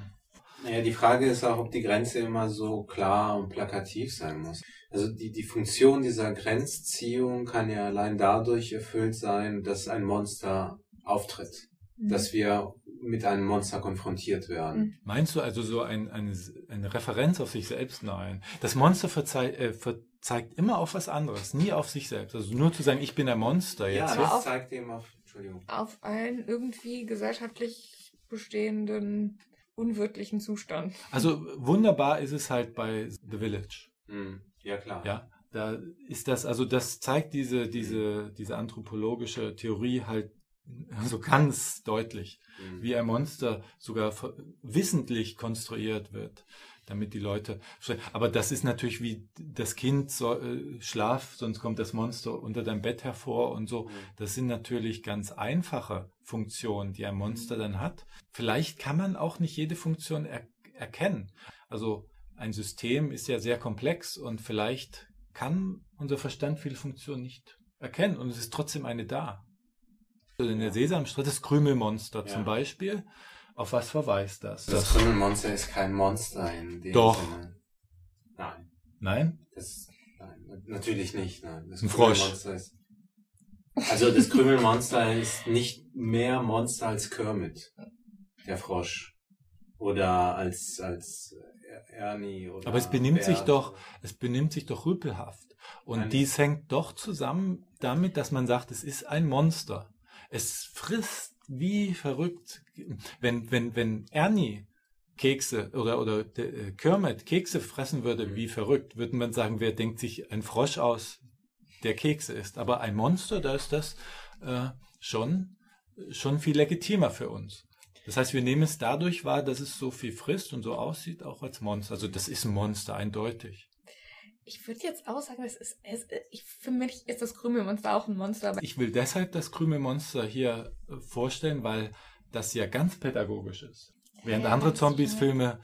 Naja, die Frage ist auch, ob die Grenze immer so klar und plakativ sein muss. Also die, die Funktion dieser Grenzziehung kann ja allein dadurch erfüllt sein, dass ein Monster auftritt. Dass wir mit einem Monster konfrontiert werden. Meinst du also so ein, eine, eine Referenz auf sich selbst? Nein. Das Monster verzei äh, verzeigt immer auf was anderes, nie auf sich selbst. Also nur zu sagen, ich bin ein Monster Ja, jetzt. aber das zeigt eben auf, Entschuldigung. Auf einen irgendwie gesellschaftlich bestehenden unwirtlichen Zustand. Also wunderbar ist es halt bei The Village. Hm, ja, klar. Ja, da ist das, also das zeigt diese, diese, diese anthropologische Theorie halt so ganz deutlich, Hm. wie ein Monster sogar wissentlich konstruiert wird, damit die Leute. Aber das ist natürlich wie das Kind so, äh, schlaf, sonst kommt das Monster unter deinem Bett hervor und so. Das sind natürlich ganz einfache Funktionen, die ein Monster dann hat. Vielleicht kann man auch nicht jede Funktion er erkennen. Also ein System ist ja sehr komplex und vielleicht kann unser Verstand viele Funktionen nicht erkennen und es ist trotzdem eine da. Also in der Sesamstraße das Krümelmonster Ja. zum Beispiel. Auf was verweist das? Das Krümelmonster ist kein Monster in dem Doch. Sinne. Nein, Nein? das nein, natürlich nicht. Nein. Das Ein Frosch. Ist, also das Krümelmonster ist nicht mehr Monster als Kermit, der Frosch. Oder als, als Ernie oder Aber es benimmt sich Bert. doch, es benimmt sich doch rüpelhaft. Und Nein. dies hängt doch zusammen damit, dass man sagt, es ist ein Monster. Es frisst wie verrückt. Wenn, wenn, wenn Ernie Kekse oder, oder der, äh, Kermit Kekse fressen würde Mhm. wie verrückt, würde man sagen, wer denkt sich ein Frosch aus, der Kekse isst. Aber ein Monster, da ist das äh, schon, schon viel legitimer für uns. Das heißt, wir nehmen es dadurch wahr, dass es so viel frisst und so aussieht, auch als Monster. Also das ist ein Monster, eindeutig. Ich würde jetzt auch sagen, es ist, es, ich, für mich ist das Krümelmonster auch ein Monster. Ich will deshalb das Krümelmonster hier äh, vorstellen, weil das ja ganz pädagogisch ist. Während Ja, andere das Zombies-Filme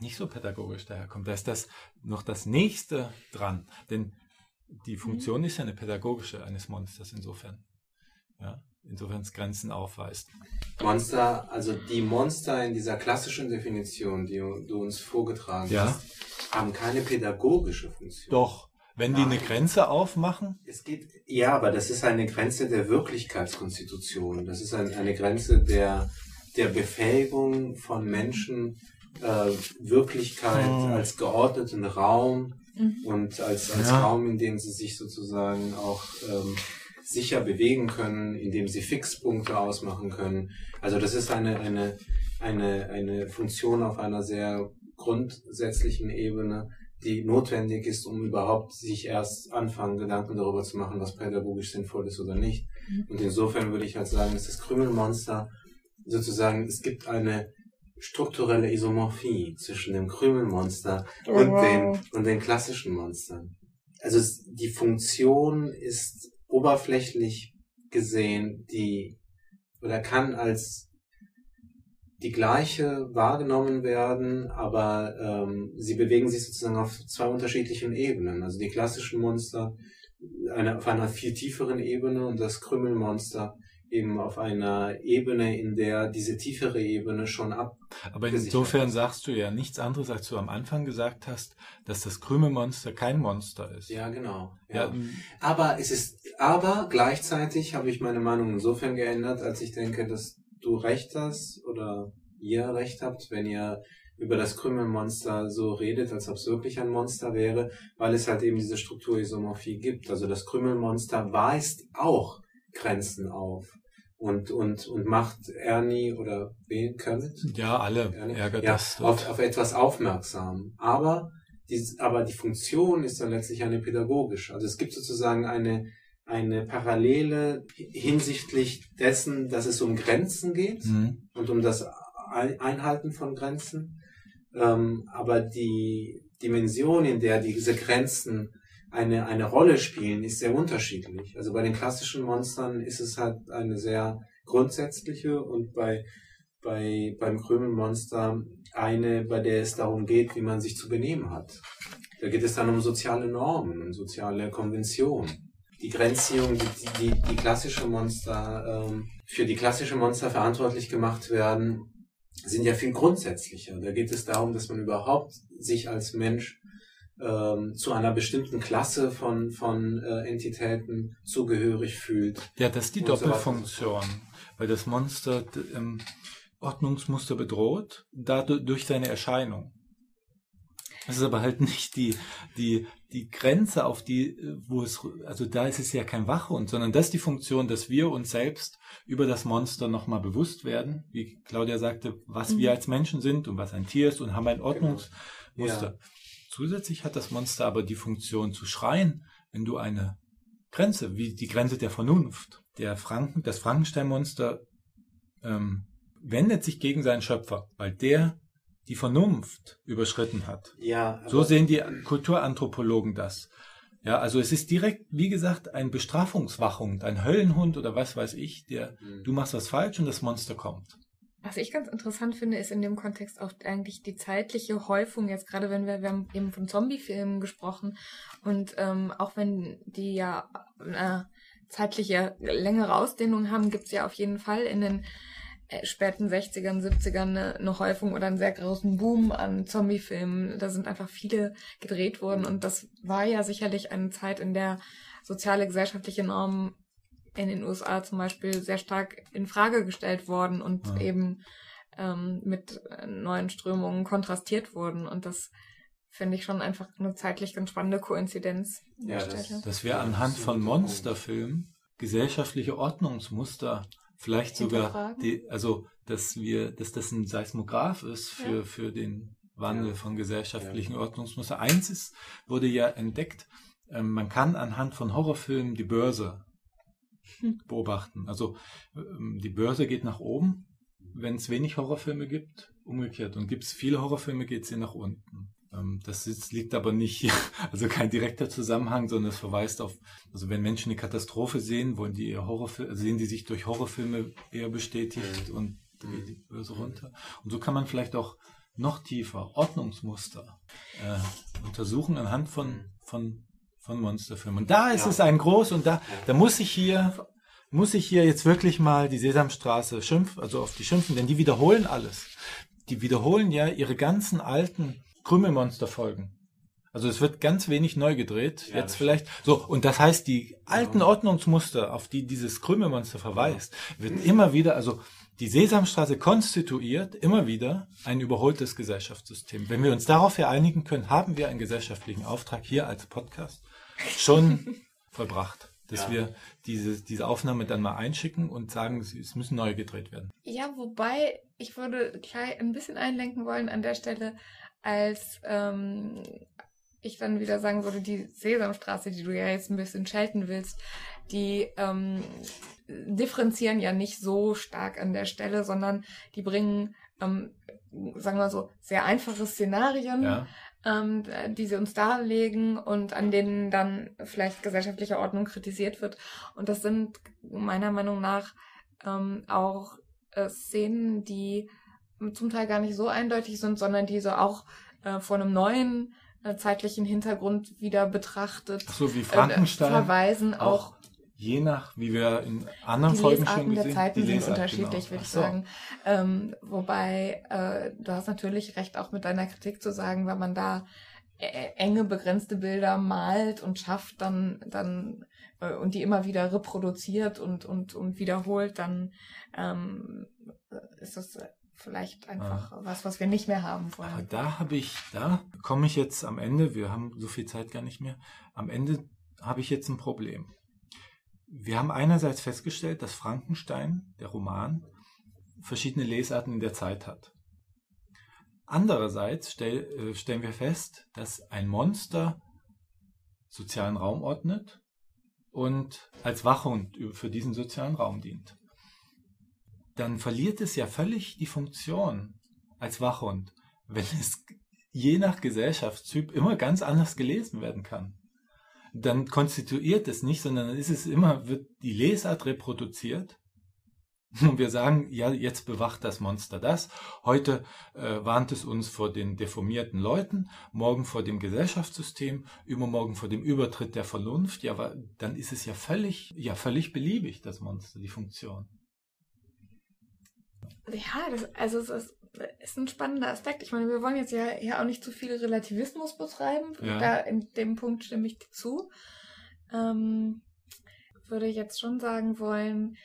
nicht so pädagogisch daherkommen. Da ist das noch das nächste dran. Denn die Funktion ist ja eine pädagogische eines Monsters insofern. Ja, insofern es Grenzen aufweist. Monster, also die Monster in dieser klassischen Definition, die du uns vorgetragen Ja. hast, haben keine pädagogische Funktion. Doch, wenn die eine. Grenze aufmachen, Es geht, ja, aber das ist eine Grenze der Wirklichkeitskonstitution. Das ist ein, eine Grenze der, der Befähigung von Menschen, äh, Wirklichkeit Hm. als geordneten Raum Mhm. und als, als Ja. Raum, in dem sie sich sozusagen auch ähm, sicher bewegen können, in dem sie Fixpunkte ausmachen können. Also das ist eine, eine, eine, eine Funktion auf einer sehr grundsätzlichen Ebene, die notwendig ist, um überhaupt sich erst anfangen, Gedanken darüber zu machen, was pädagogisch sinnvoll ist oder nicht. Mhm. Und insofern würde ich halt sagen, dass das Krümelmonster sozusagen, es gibt eine strukturelle Isomorphie zwischen dem Krümelmonster Oh, und wow. den, und den klassischen Monstern. Also es, die Funktion ist oberflächlich gesehen, die oder kann als die gleiche wahrgenommen werden, aber ähm, sie bewegen sich sozusagen auf zwei unterschiedlichen Ebenen. Also die klassischen Monster eine, auf einer viel tieferen Ebene und das Krümelmonster eben auf einer Ebene, in der diese tiefere Ebene schon ab. aber insofern sagst du ja nichts anderes, als du am Anfang gesagt hast, dass das Krümelmonster kein Monster ist. Ja, genau. Ja, Aber es ist, aber gleichzeitig habe ich meine Meinung insofern geändert, als ich denke, dass du recht hast oder ihr recht habt, wenn ihr über das Krümelmonster so redet, als ob es wirklich ein Monster wäre, weil es halt eben diese Strukturisomorphie gibt. Also das Krümelmonster weist auch Grenzen auf und, und, und macht Ernie oder wen, Kermit? ja alle Ernie? ärgert ja, das. auf, auf etwas aufmerksam. Aber, die, aber die Funktion ist dann letztlich eine pädagogische. Also es gibt sozusagen eine, eine Parallele hinsichtlich dessen, dass es um Grenzen geht Mhm. und um das Ein- Einhalten von Grenzen. Ähm, aber die Dimension, in der diese Grenzen eine, eine Rolle spielen, ist sehr unterschiedlich. Also bei den klassischen Monstern ist es halt eine sehr grundsätzliche und bei, bei, beim Krümelmonster eine, bei der es darum geht, wie man sich zu benehmen hat. Da geht es dann um soziale Normen, um soziale Konventionen. Die Grenzziehung, die, die, die klassische Monster, ähm, für die klassische Monster verantwortlich gemacht werden, sind ja viel grundsätzlicher. Da geht es darum, dass man überhaupt sich als Mensch ähm, zu einer bestimmten Klasse von, von äh, Entitäten zugehörig fühlt. Ja, das ist die Und so Doppelfunktion, weil das Monster ähm, Ordnungsmuster bedroht, dadurch durch seine Erscheinung. Das ist aber halt [LAUGHS] nicht die, die, die Grenze, auf die, wo es, also da ist es ja kein Wachhund, sondern das ist die Funktion, dass wir uns selbst über das Monster nochmal bewusst werden, wie Claudia sagte, was Mhm. wir als Menschen sind und was ein Tier ist und haben ein Ordnungsmuster. Ja. Zusätzlich hat das Monster aber die Funktion zu schreien, wenn du eine Grenze, wie die Grenze der Vernunft. Der Franken, das Frankenstein-Monster ähm, wendet sich gegen seinen Schöpfer, weil der die Vernunft überschritten hat. Ja, So sehen die Kulturanthropologen das. Ja, also es ist direkt, wie gesagt, ein Bestrafungswachhund, ein Höllenhund oder was weiß ich, der, Mhm. du machst was falsch und das Monster kommt. Was ich ganz interessant finde, ist in dem Kontext auch eigentlich die zeitliche Häufung, jetzt gerade wenn wir, wir haben eben von Zombie-Filmen gesprochen und ähm, auch wenn die ja äh, zeitliche längere Ausdehnung haben, gibt es ja auf jeden Fall in den äh, späten 60ern, 70ern eine, eine Häufung oder einen sehr großen Boom an Zombie-Filmen. Da sind einfach viele gedreht worden und das war ja sicherlich eine Zeit, in der soziale, gesellschaftliche Normen in den USA zum Beispiel sehr stark in Frage gestellt worden und ja. eben ähm, mit neuen Strömungen kontrastiert wurden. Und das finde ich schon einfach eine zeitlich ganz spannende Koinzidenz. Ja, das, dass wir anhand von Monsterfilmen gesellschaftliche Ordnungsmuster vielleicht sogar die, also dass wir, dass das ein Seismograph ist für, ja. für den Wandel von gesellschaftlichen Ordnungsmuster. Eins ist, wurde ja entdeckt, ähm, man kann anhand von Horrorfilmen die Börse beobachten. Also ähm, die Börse geht nach oben, wenn es wenig Horrorfilme gibt, umgekehrt. Und gibt es viele Horrorfilme, geht sie nach unten. Ähm, das liegt aber nicht, [LAUGHS] also kein direkter Zusammenhang, sondern es verweist auf, also wenn Menschen eine Katastrophe sehen, wollen die eher Horrorfilme, sehen die sich durch Horrorfilme eher bestätigt mhm. und geht die Börse runter. Und so kann man vielleicht auch noch tiefer Ordnungsmuster äh, untersuchen anhand von, von von Monsterfilmen. Und da ist ja. es ein groß und da, da muss ich hier, muss ich hier jetzt wirklich mal die Sesamstraße schimpfen, also auf die schimpfen, denn die wiederholen alles. Die wiederholen ja ihre ganzen alten Krümelmonster-Folgen. Also es wird ganz wenig neu gedreht, ja, jetzt vielleicht. So, und das heißt, die alten Ordnungsmuster, auf die dieses Krümelmonster verweist, wird immer wieder, also die Sesamstraße konstituiert immer wieder ein überholtes Gesellschaftssystem. Wenn wir uns darauf einigen können, haben wir einen gesellschaftlichen Auftrag hier als Podcast schon [LAUGHS] vollbracht, dass ja. wir diese, diese Aufnahme dann mal einschicken und sagen, es müssen neu gedreht werden. Ja, wobei ich würde gleich ein bisschen einlenken wollen an der Stelle, als ähm, ich dann wieder sagen würde, die Sesamstraße, die du ja jetzt ein bisschen schelten willst, die ähm, differenzieren ja nicht so stark an der Stelle, sondern die bringen, ähm, sagen wir so, sehr einfache Szenarien ja ähm, die sie uns darlegen und an denen dann vielleicht gesellschaftliche Ordnung kritisiert wird. Und das sind meiner Meinung nach ähm, auch äh, Szenen, die zum Teil gar nicht so eindeutig sind, sondern die so auch äh, vor einem neuen äh, zeitlichen Hintergrund wieder betrachtet. Ach so wie Frankenstein. Äh, verweisen auch, auch je nach, wie wir in anderen die Folgen Lesarten schon gesehen der Zeiten sind unterschiedlich, genau. würde ich so. sagen. Ähm, wobei äh, du hast natürlich recht, auch mit deiner Kritik zu sagen, wenn man da äh, enge begrenzte Bilder malt und schafft, dann dann äh, und die immer wieder reproduziert und und und wiederholt, dann ähm, ist das vielleicht einfach ah. was, was wir nicht mehr haben wollen. Aber da habe ich, da komme ich jetzt am Ende. Wir haben so viel Zeit gar nicht mehr. Am Ende habe ich jetzt ein Problem wir haben einerseits festgestellt, dass Frankenstein, der Roman, verschiedene Lesarten in der Zeit hat. Andererseits stell, äh, stellen wir fest, dass ein Monster sozialen Raum ordnet und als Wachhund für diesen sozialen Raum dient. Dann verliert es ja völlig die Funktion als Wachhund, wenn es je nach Gesellschaftstyp immer ganz anders gelesen werden kann dann konstituiert es nicht, sondern dann ist es immer, wird die Lesart reproduziert. [LAUGHS] Und wir sagen, ja, jetzt bewacht das Monster das. Heute äh, warnt es uns vor den deformierten Leuten, morgen vor dem Gesellschaftssystem, übermorgen vor dem Übertritt der Vernunft. Ja, dann ist es ja völlig, ja, völlig beliebig, das Monster, die Funktion. Ja, das, also es ist ist ein spannender Aspekt. Ich meine, wir wollen jetzt ja hier auch nicht zu viel Relativismus betreiben. Ja. Da in dem Punkt stimme ich zu. Ähm, würde ich jetzt schon sagen wollen,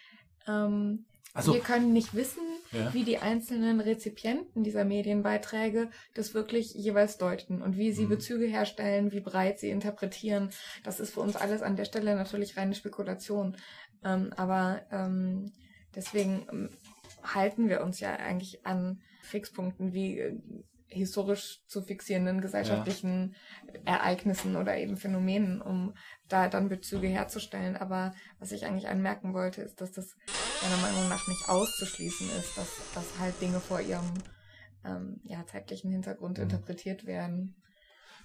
ähm, also, wir können nicht wissen, ja. wie die einzelnen Rezipienten dieser Medienbeiträge das wirklich jeweils deuten und wie sie mhm. Bezüge herstellen, wie breit sie interpretieren. Das ist für uns alles an der Stelle natürlich reine Spekulation. Ähm, aber ähm, deswegen ähm, halten wir uns ja eigentlich an Fixpunkten wie äh, historisch zu fixierenden gesellschaftlichen ja. Ereignissen oder eben Phänomenen, um da dann Bezüge herzustellen. Aber was ich eigentlich anmerken wollte, ist, dass das meiner Meinung nach nicht auszuschließen ist, dass, dass halt Dinge vor ihrem ähm, ja, zeitlichen Hintergrund mhm. interpretiert werden.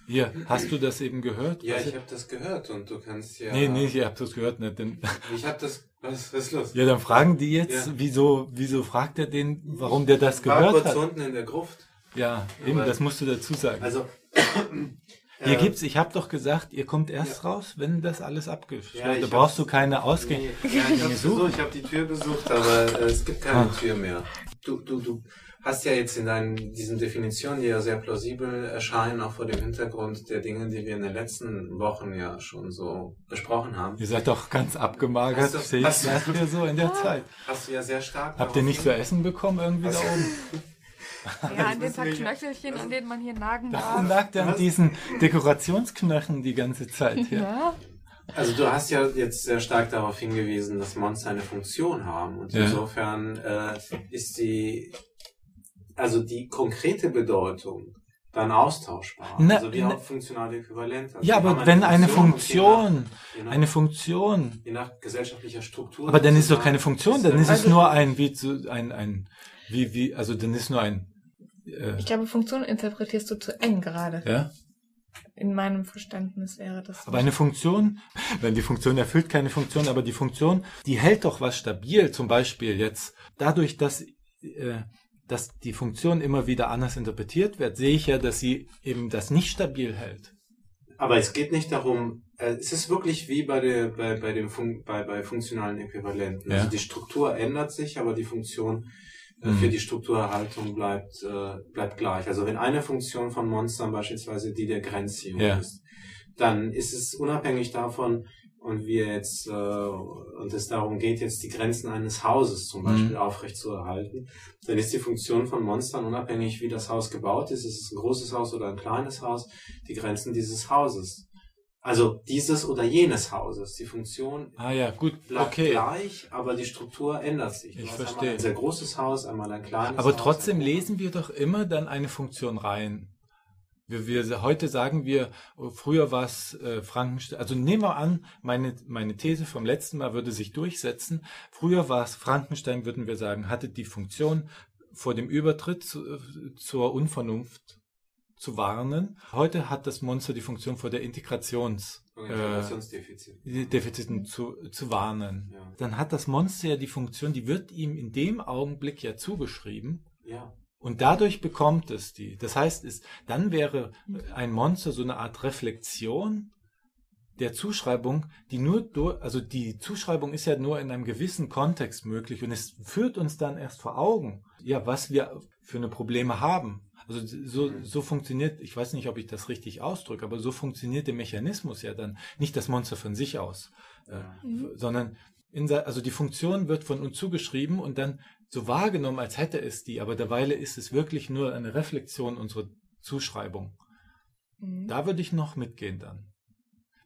Hier, hast du das eben gehört? Ja, ich habe das gehört und du kannst ja. Nee, nee, ich habe das gehört nicht. Denn ich habe das Was, was ist los? Ja, dann fragen die jetzt, Ja. wieso, wieso fragt er den, warum der das War gehört kurz hat? unten in der Gruft. Ja, eben, Aber- das musst du dazu sagen. Also, [CLEARS THROAT] Hier äh, gibt's, ich habe doch gesagt, ihr kommt erst raus, wenn das alles abgeschlossen Ja, ist. Da ich brauchst hab- du keine Ausgänge. Nee, ja, ich habe ich habe die Tür besucht, aber äh, es gibt keine Ah. Tür mehr. Du, du, du hast ja jetzt in deinen, diesen Definitionen, die ja sehr plausibel erscheinen, auch vor dem Hintergrund der Dinge, die wir in den letzten Wochen ja schon so besprochen haben, Ihr seid doch ganz abgemagert, Hast du- sehe ich hast du- gleich hier so in der Zeit. hast du ja sehr stark. Habt ihr nicht zu essen bekommen irgendwie Also- da oben? [LAUGHS] Ja, an den paar. Knöchelchen, an denen man hier nagen Darum darf. lag der an diesen Dekorationsknöchen die ganze Zeit. Ja. Ja. Also du hast ja jetzt sehr stark darauf hingewiesen, dass Monster eine Funktion haben und Ja. insofern äh, ist die, also die konkrete Bedeutung dann austauschbar. Na, also wie na- auch funktionale Äquivalente. Also Ja, aber wenn eine und je Funktion, nach- je nach- eine Funktion, je nach gesellschaftlicher Struktur. aber dann ist doch keine Funktion, dann ist es Also- nur ein, wie, zu- ein, ein, wie, wie, also dann ist nur ein, äh, Ich glaube, Funktion interpretierst du zu eng gerade. ja. In meinem Verständnis wäre das. Aber eine Funktion, wenn die Funktion erfüllt keine Funktion, aber die Funktion, die hält doch was stabil. Zum Beispiel jetzt dadurch, dass, äh, dass die Funktion immer wieder anders interpretiert wird, sehe ich ja, dass sie eben das nicht stabil hält. Aber es geht nicht darum, äh, es ist wirklich wie bei der, bei, bei dem Fun bei, bei funktionalen Äquivalenten. Ja. Also die Struktur ändert sich, aber die Funktion äh, Mhm. für die Strukturerhaltung bleibt, äh, bleibt gleich. Also wenn eine Funktion von Monstern beispielsweise die der Grenzziehung Ja. ist, dann ist es unabhängig davon, und wir jetzt, äh, und es darum geht, jetzt die Grenzen eines Hauses zum Beispiel Mhm. aufrechtzuerhalten, dann ist die Funktion von Monstern unabhängig, wie das Haus gebaut ist. Ist es ein großes Haus oder ein kleines Haus? Die Grenzen dieses Hauses. Also dieses oder jenes Hauses. Die Funktion Ah ja, gut, bleibt okay. gleich, aber die Struktur ändert sich. Du Ich verstehe. Einmal ein sehr großes Haus, einmal ein kleines Aber Haus. trotzdem lesen wir doch immer dann eine Funktion rein. Wir, wir, heute sagen wir, oh, früher war es äh, Frankenstein, also nehmen wir an, meine, meine These vom letzten Mal würde sich durchsetzen. Früher war es Frankenstein, würden wir sagen, hatte die Funktion, vor dem Übertritt zu, äh, zur Unvernunft zu warnen. Heute hat das Monster die Funktion vor der Integrations, äh. Defiziten zu, zu warnen. Ja. Dann hat das Monster ja die Funktion, die wird ihm in dem Augenblick ja zugeschrieben. ja. Und dadurch bekommt es die. Das heißt, es, dann wäre ein Monster so eine Art Reflexion der Zuschreibung, die nur durch, also die Zuschreibung ist ja nur in einem gewissen Kontext möglich und es führt uns dann erst vor Augen, ja, was wir für eine Probleme haben. Also so, so funktioniert, ich weiß nicht, ob ich das richtig ausdrücke, aber so funktioniert der Mechanismus ja dann nicht das Monster von sich aus, äh, sondern in, also die Funktion wird von uns zugeschrieben und dann so wahrgenommen, als hätte es die, aber derweile ist es wirklich nur eine Reflexion unserer Zuschreibung. Mhm. Da würde ich noch mitgehen dann.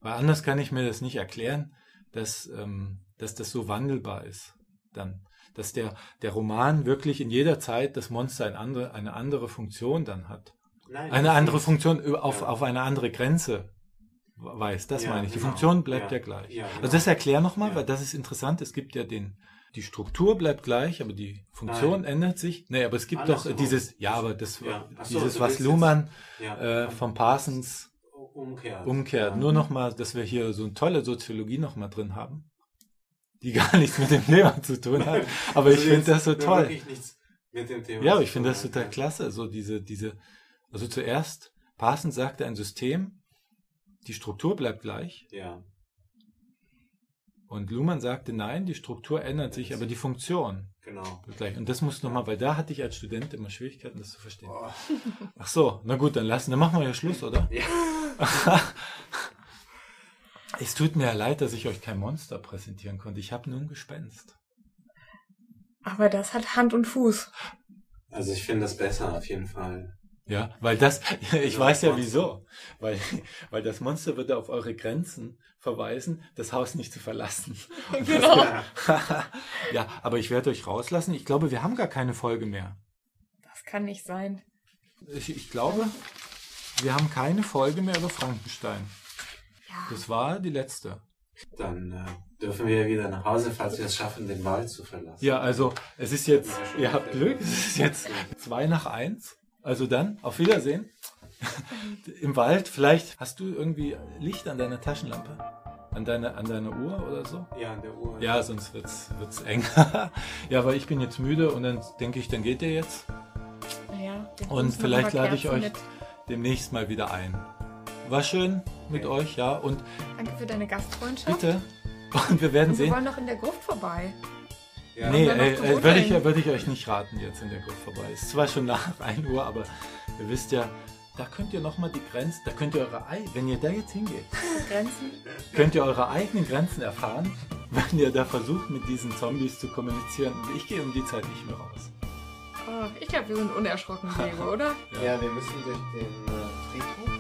Weil anders kann ich mir das nicht erklären, dass, ähm, dass das so wandelbar ist. Dann, dass der, der Roman wirklich in jeder Zeit das Monster eine andere, eine andere Funktion dann hat. Nein, Eine andere ist- Funktion über- auf, Ja. auf eine andere Grenze weiß. Das Ja, meine ich. Die genau. Funktion bleibt ja, Ja. gleich. Ja, genau. Also das erklär nochmal, Ja. weil das ist interessant. Es gibt ja den, die Struktur bleibt gleich, aber die Funktion Nein. ändert sich. Nee, aber es gibt doch Andersrum. dieses, ja, aber das, Ja. So, dieses, was Luhmann ja, äh, von Parsons umkehrt. umkehrt. Ja. Nur nochmal, dass wir hier so eine tolle Soziologie nochmal drin haben, die [LAUGHS] gar nichts mit dem Thema zu tun hat. [LAUGHS] Aber ich Also finde jetzt das so toll. Ja, aber ich finde das total klasse. So diese, diese, also zuerst, Parsons sagte ein System, die Struktur bleibt gleich. Ja. Und Luhmann sagte, nein, die Struktur ändert sich, aber die Funktion Genau. gleich. Und das muss nochmal, weil da hatte ich als Student immer Schwierigkeiten, das zu verstehen. Boah. [LAUGHS] Ach so, na gut, dann lassen, dann machen wir ja Schluss, oder? Ja. [LAUGHS] es tut mir ja leid, dass ich euch kein Monster präsentieren konnte. Ich habe nur ein Gespenst. Aber das hat Hand und Fuß. Also ich finde das besser auf jeden Fall. Ja, weil das, [LAUGHS] ich weiß ja wieso. Weil, [LAUGHS] weil das Monster würde auf eure Grenzen verweisen, das Haus nicht zu verlassen. [LAUGHS] genau. ja, aber ich werde euch rauslassen. Ich glaube, wir haben gar keine Folge mehr. Das kann nicht sein. Ich, ich glaube, wir haben keine Folge mehr über Frankenstein. Ja. Das war die letzte. Dann äh, dürfen wir wieder nach Hause, falls wir es schaffen, den Wald zu verlassen. Ja, also es ist jetzt, ihr habt Glück, es ist jetzt zwei nach eins. Also dann, auf Wiedersehen. [LAUGHS] Im Wald, vielleicht hast du irgendwie Licht an deiner Taschenlampe. An deine, an deine Uhr oder so? Ja, an der Uhr. Ja, sonst wird's, wird's eng. [LAUGHS] ja, aber ich bin jetzt müde und dann denke ich, dann geht ihr jetzt. Naja, wir Und vielleicht lade ich euch mit. demnächst mal wieder ein. War schön mit euch, ja. Und Danke für deine Gastfreundschaft. bitte. Und wir werden Und wir sehen. wollen noch in der Gruft vorbei. Ja. Nee, äh, äh, würde ich, würde ich euch nicht raten, jetzt in der Gruppe vorbei. Ist zwar schon nach [LAUGHS] 1 Uhr, aber ihr wisst ja, da könnt ihr nochmal die Grenzen, da könnt ihr eure, ei- wenn ihr da jetzt hingeht, [LAUGHS] Grenzen. könnt ihr eure eigenen Grenzen erfahren, [LAUGHS] wenn ihr da versucht, mit diesen Zombies zu kommunizieren. Und ich gehe um die Zeit nicht mehr raus. Oh, ich glaube, wir sind unerschrocken, Diego, oder? Ja, wir müssen durch den äh, Friedhof.